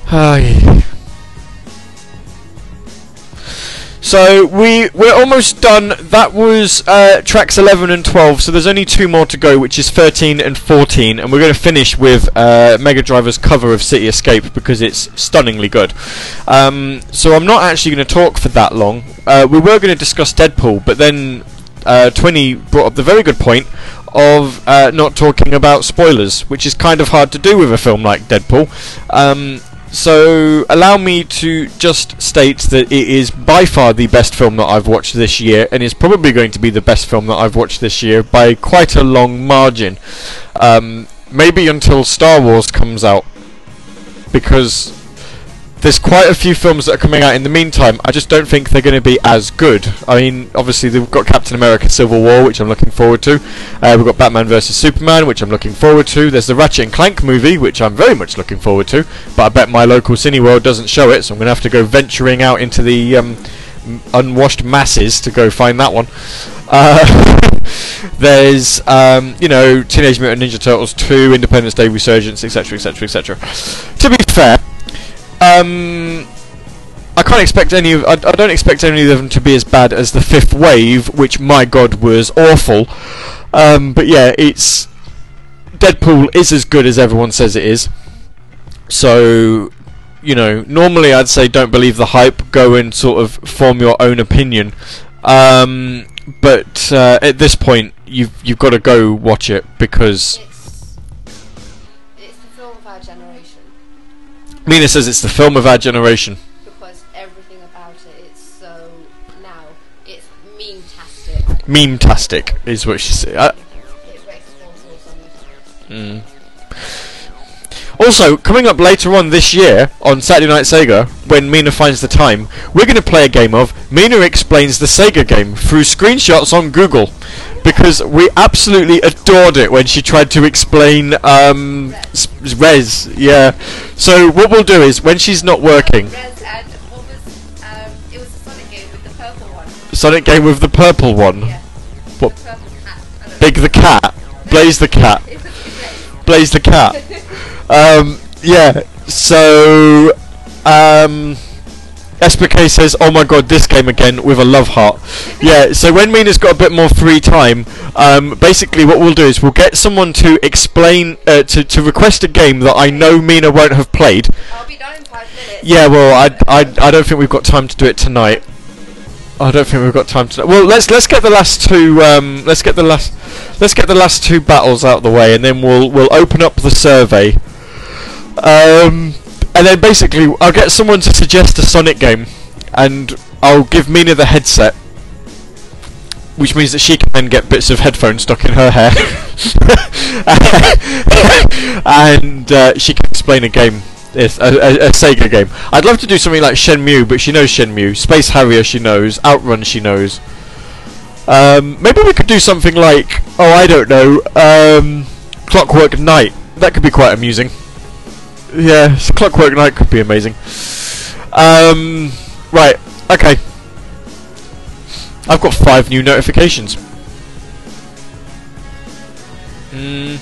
Hi. So we we're almost done. That was uh, tracks 11 and 12. So there's only two more to go, which is 13 and 14, and we're going to finish with uh, Mega Driver's cover of City Escape because it's stunningly good. Um, so I'm not actually going to talk for that long. Uh, we were going to discuss Deadpool, but then uh, Twinny brought up the very good point of uh, not talking about spoilers, which is kind of hard to do with a film like Deadpool. Um, so allow me to just state that it is by far the best film that I've watched this year, and is probably going to be the best film that I've watched this year by quite a long margin. Um, maybe until Star Wars comes out, because there's quite a few films that are coming out in the meantime. I just don't think they're going to be as good. I mean, obviously they've got Captain America: Civil War, which I'm looking forward to. Uh, we've got Batman vs Superman, which I'm looking forward to. There's the Ratchet and Clank movie, which I'm very much looking forward to. But I bet my local Cineworld doesn't show it, so I'm going to have to go venturing out into the um, unwashed masses to go find that one. Uh, there's, um, you know, Teenage Mutant Ninja Turtles 2, Independence Day Resurgence, etc., etc., etc. To be fair, um, I can't expect any of. I, I don't expect any of them to be as bad as the fifth wave, which my god was awful. Um, but yeah, it's Deadpool is as good as everyone says it is. So, you know, normally I'd say don't believe the hype. Go and sort of form your own opinion. Um, but uh, at this point, you've you've got to go watch it because Mina says it's the film of our generation. because everything about it it's so now it's meme-tastic. Meme-tastic is what she said. Uh, It Also, coming up later on this year on Saturday Night Sega, when Mina finds the time, we're going to play a game of Mina explains the Sega game through screenshots on Google, because we absolutely adored it when she tried to explain um, Rez. Yeah. So what we'll do is when she's not working, Rez and what was um it was the Sonic game with the purple one. Sonic game with the purple one, Yeah. What? The purple cat. I don't know. Big the cat, Blaze the cat. It was great. Blaze the cat. Um, yeah. So, um, SPK says, "Oh my god, this game again with a love heart." Yeah. So when Mina's got a bit more free time, um, basically what we'll do is we'll get someone to explain uh, to to request a game that I know Mina won't have played. I'll be done in five minutes. Yeah. Well, I I I don't think we've got time to do it tonight. I don't think we've got time to. Well, let's let's get the last two. Um, let's get the last. Let's get the last two battles out of the way, and then we'll we'll open up the survey. Um, and then basically, I'll get someone to suggest a Sonic game, and I'll give Mina the headset, which means that she can then get bits of headphones stuck in her hair, and uh, she can explain a game. It's a, a, a Sega game. I'd love to do something like Shenmue, but she knows Shenmue. Space Harrier, she knows. Outrun, she knows. Um, maybe we could do something like, oh, I don't know, um, Clockwork Knight. That could be quite amusing. Yeah, Clockwork Knight could be amazing. Um, right, okay. I've got five new notifications. Hmm.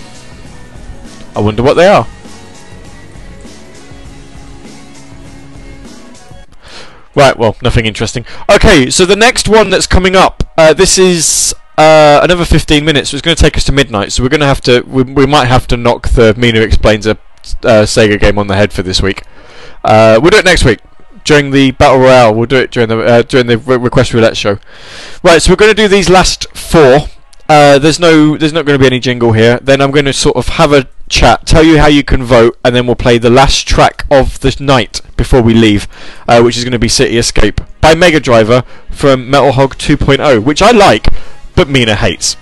I wonder what they are. Right, well, nothing interesting. Okay, so the next one that's coming up, uh, this is uh, another 15 minutes, so it's going to take us to midnight, so we're going to have to, we, we might have to knock the Mina Explains a uh, Sega game on the head for this week. Uh, we'll do it next week. During the battle royale, we'll do it during the uh, during the re- request roulette show. Right, so we're going to do these last four, uh, there's no, there's not going to be any jingle here. Then I'm going to sort of have a chat, tell you how you can vote, and then we'll play the last track of the night before we leave, uh, which is going to be City Escape by Mega Driver from Metal Hog 2.0, which I like, but Mina hates.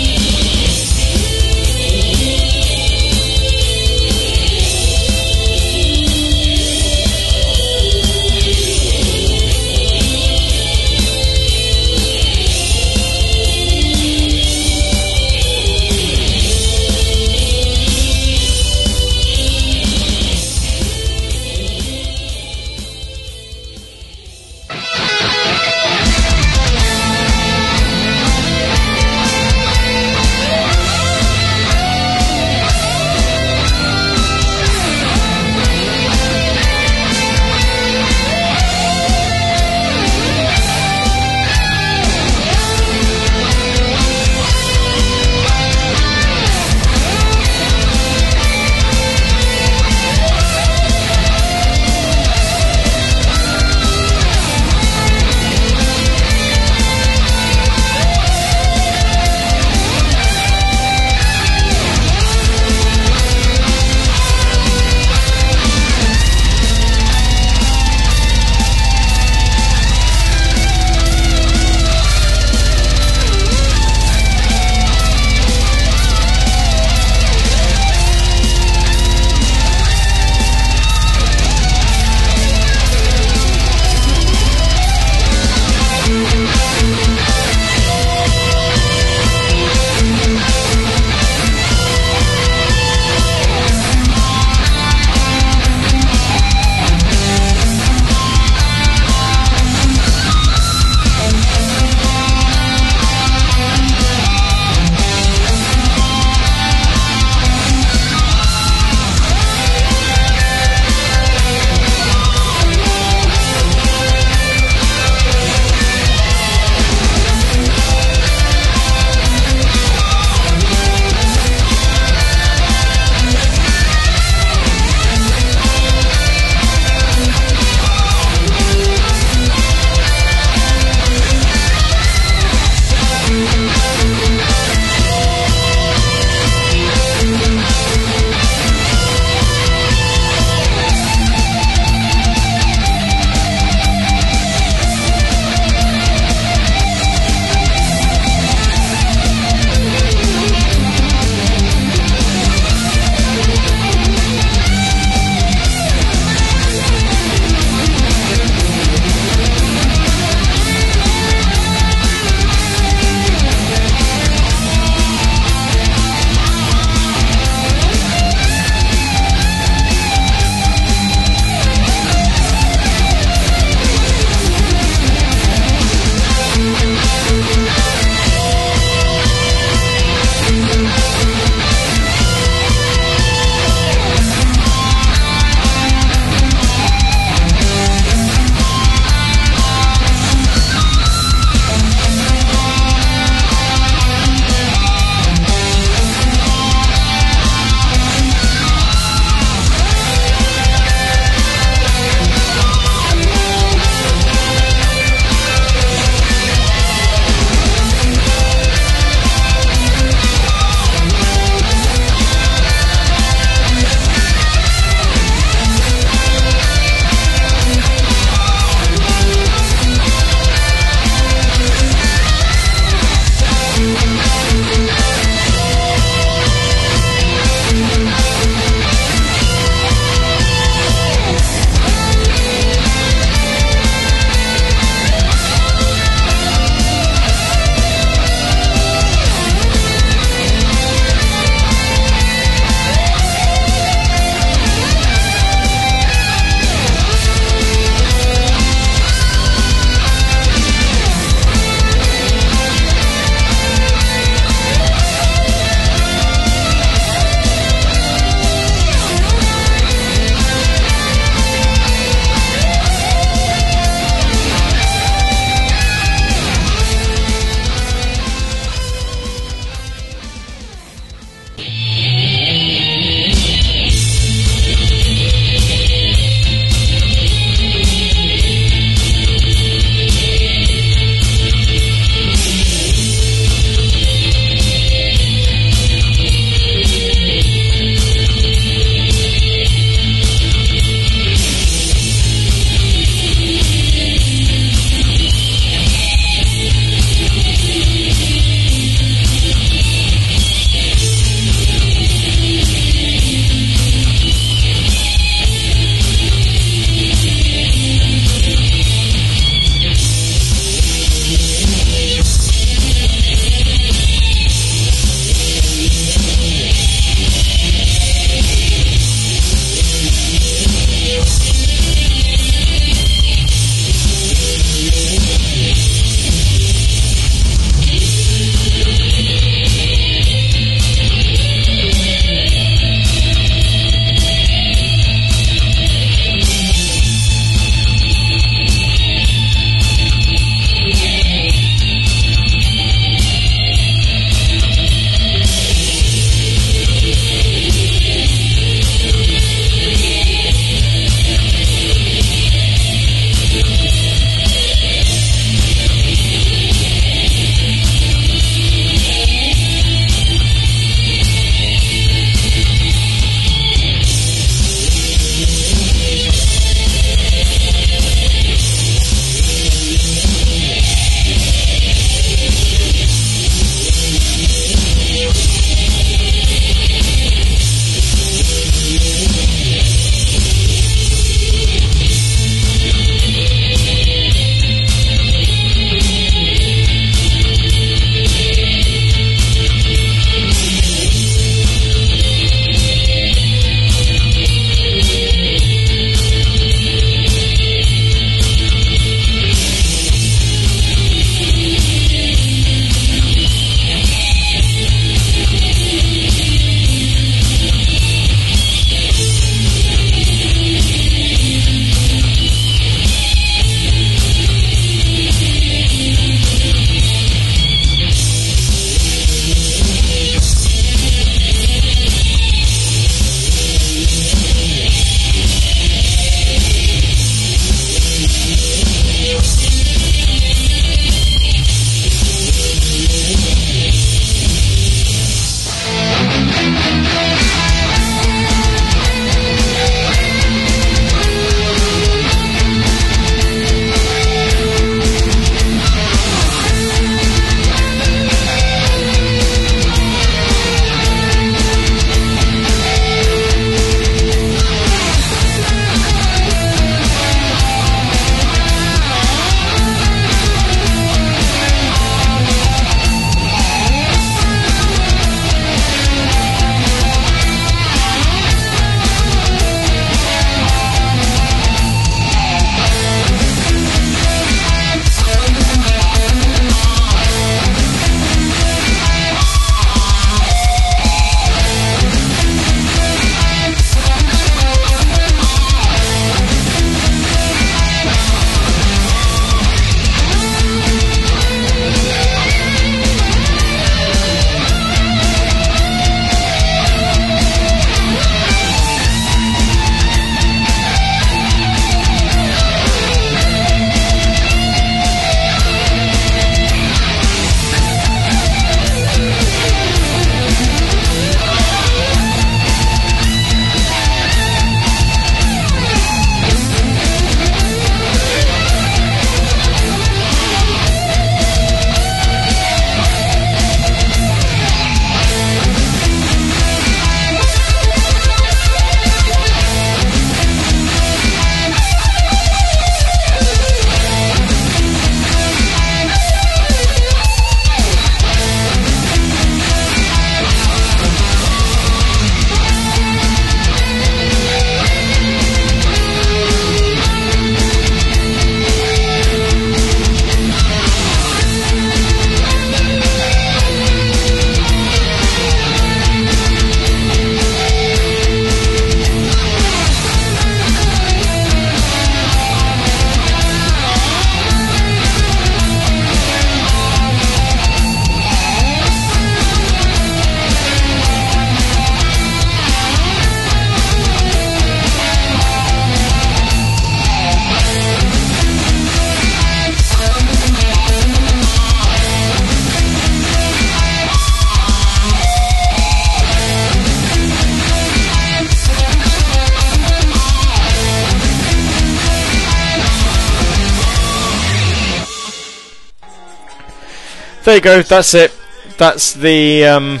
There you go. That's it. That's the. Um,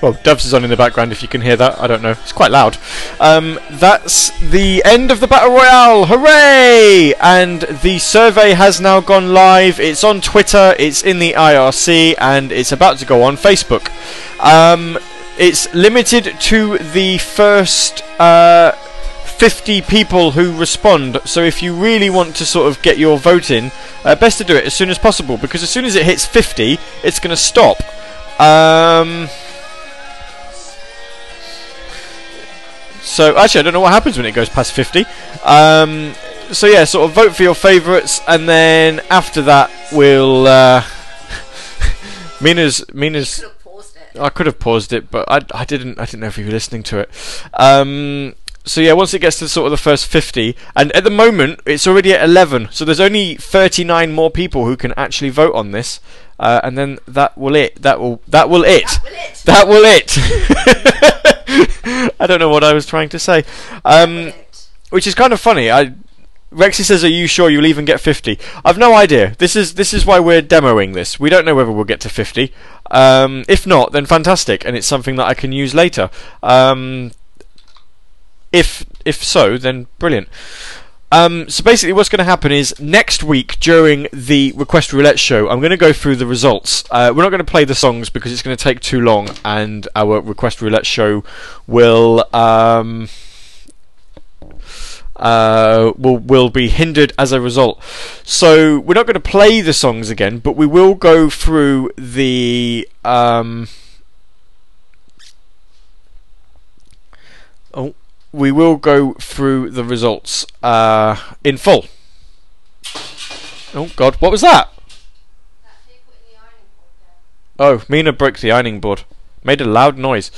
well, Doves is on in the background if you can hear that. I don't know. It's quite loud. Um, that's the end of the Battle Royale. Hooray! And the survey has now gone live. It's on Twitter, it's in the IRC, and it's about to go on Facebook. Um, it's limited to the first. Uh, 50 people who respond. So if you really want to sort of get your vote in, uh, best to do it as soon as possible because as soon as it hits 50, it's going to stop. Um, so actually, I don't know what happens when it goes past 50. Um, so yeah, sort of vote for your favourites, and then after that, we'll. Uh, Mina's Mina's. Could have paused it. I could have paused it, but I, I didn't. I didn't know if you were listening to it. Um, so yeah, once it gets to sort of the first 50, and at the moment it's already at 11, so there's only 39 more people who can actually vote on this, uh, and then that will it. That will that will it. That will it. That will it. I don't know what I was trying to say. Um, which is kind of funny. I Rexy says, "Are you sure you'll even get 50?" I've no idea. This is this is why we're demoing this. We don't know whether we'll get to 50. Um, if not, then fantastic, and it's something that I can use later. Um, if if so, then brilliant. Um, so basically, what's going to happen is next week during the request roulette show, I'm going to go through the results. Uh, we're not going to play the songs because it's going to take too long, and our request roulette show will um, uh, will will be hindered as a result. So we're not going to play the songs again, but we will go through the. Um, oh, we will go through the results uh, in full. Oh God, what was that? Oh, Mina broke the ironing board. Made a loud noise.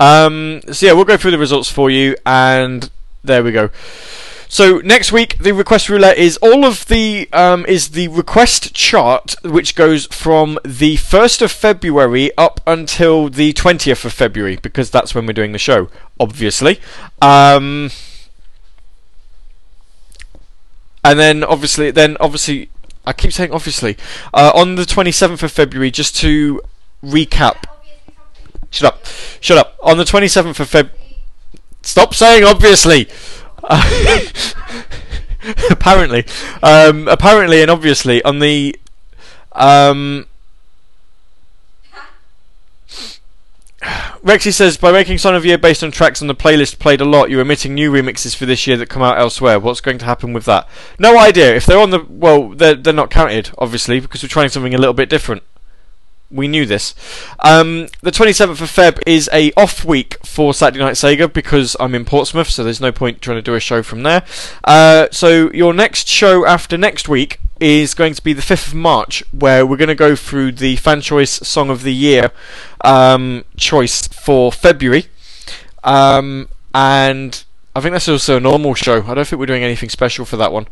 Um, so yeah, we'll go through the results for you, and there we go. So next week, the request roulette is all of the um, is the request chart, which goes from the first of February up until the twentieth of February, because that's when we're doing the show, obviously. Um, and then obviously, then obviously, I keep saying obviously, uh, on the twenty seventh of February, just to recap. Shut up! Shut up! On the twenty seventh of Feb. Stop saying obviously. apparently, um, apparently, and obviously, on the um, Rexy says by making Son of Year based on tracks on the playlist played a lot, you're omitting new remixes for this year that come out elsewhere. What's going to happen with that? No idea. If they're on the well, they're they're not counted, obviously, because we're trying something a little bit different. We knew this. Um, the 27th of Feb is a off week for Saturday Night Sega because I'm in Portsmouth, so there's no point trying to do a show from there. Uh, so your next show after next week is going to be the 5th of March, where we're going to go through the fan choice song of the year um, choice for February. Um, and I think that's also a normal show. I don't think we're doing anything special for that one.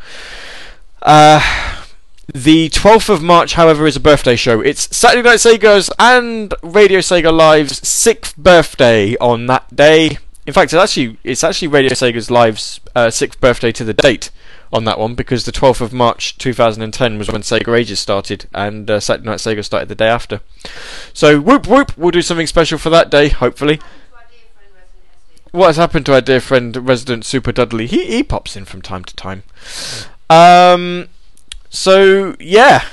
Uh, the 12th of March, however, is a birthday show. It's Saturday Night Sega's and Radio Sega Live's sixth birthday on that day. In fact, it's actually it's actually Radio Sega's Live's uh, sixth birthday to the date on that one because the 12th of March 2010 was when Sega Ages started, and uh, Saturday Night Sega started the day after. So whoop whoop, we'll do something special for that day, hopefully. What has happened to our dear friend Resident Super Dudley? He he pops in from time to time. Um. So yeah,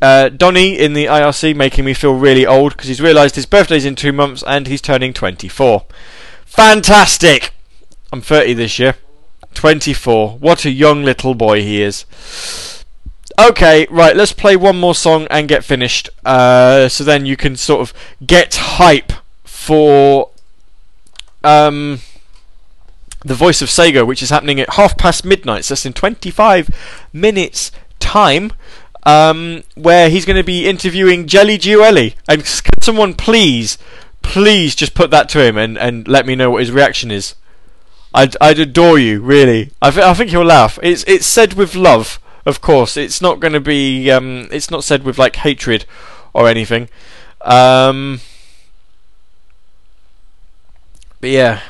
uh, Donny in the IRC making me feel really old because he's realised his birthday's in two months and he's turning 24. Fantastic! I'm 30 this year. 24. What a young little boy he is. Okay, right, let's play one more song and get finished. Uh, so then you can sort of get hype for um, the Voice of Sega, which is happening at half past midnight. So that's in 25 minutes' time. Um, where he's going to be interviewing Jelly Gioeli. And someone please, please just put that to him and, and let me know what his reaction is. I'd, I'd adore you, really. I, th- I think he'll laugh. It's it's said with love, of course. It's not going to be. Um, it's not said with like hatred or anything. Um, but yeah,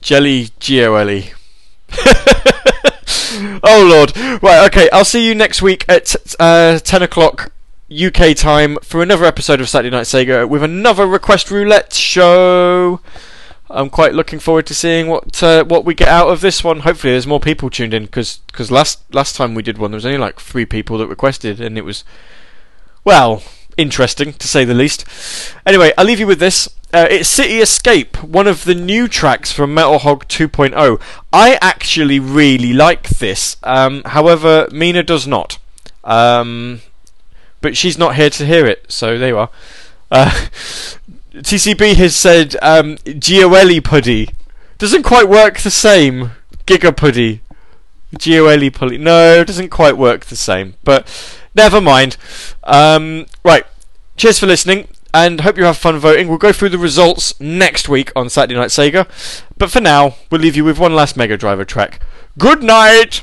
Jelly Gioeli. oh lord. Right, okay. I'll see you next week at uh, ten o'clock UK time for another episode of Saturday Night Sega with another request roulette show. I'm quite looking forward to seeing what uh, what we get out of this one. Hopefully, there's more people tuned in because last last time we did one, there was only like three people that requested, and it was well interesting to say the least. Anyway, I'll leave you with this. Uh, it's City Escape, one of the new tracks from Metal Hog 2.0. I actually really like this. Um, however, Mina does not. Um, but she's not here to hear it, so there you are. Uh, TCB has said um, Gioeli Puddy. Doesn't quite work the same. Giga Puddy. Gioeli Puddy. No, doesn't quite work the same. But Never mind. Um, right. Cheers for listening, and hope you have fun voting. We'll go through the results next week on Saturday Night Sega. But for now, we'll leave you with one last Mega Driver track. Good night!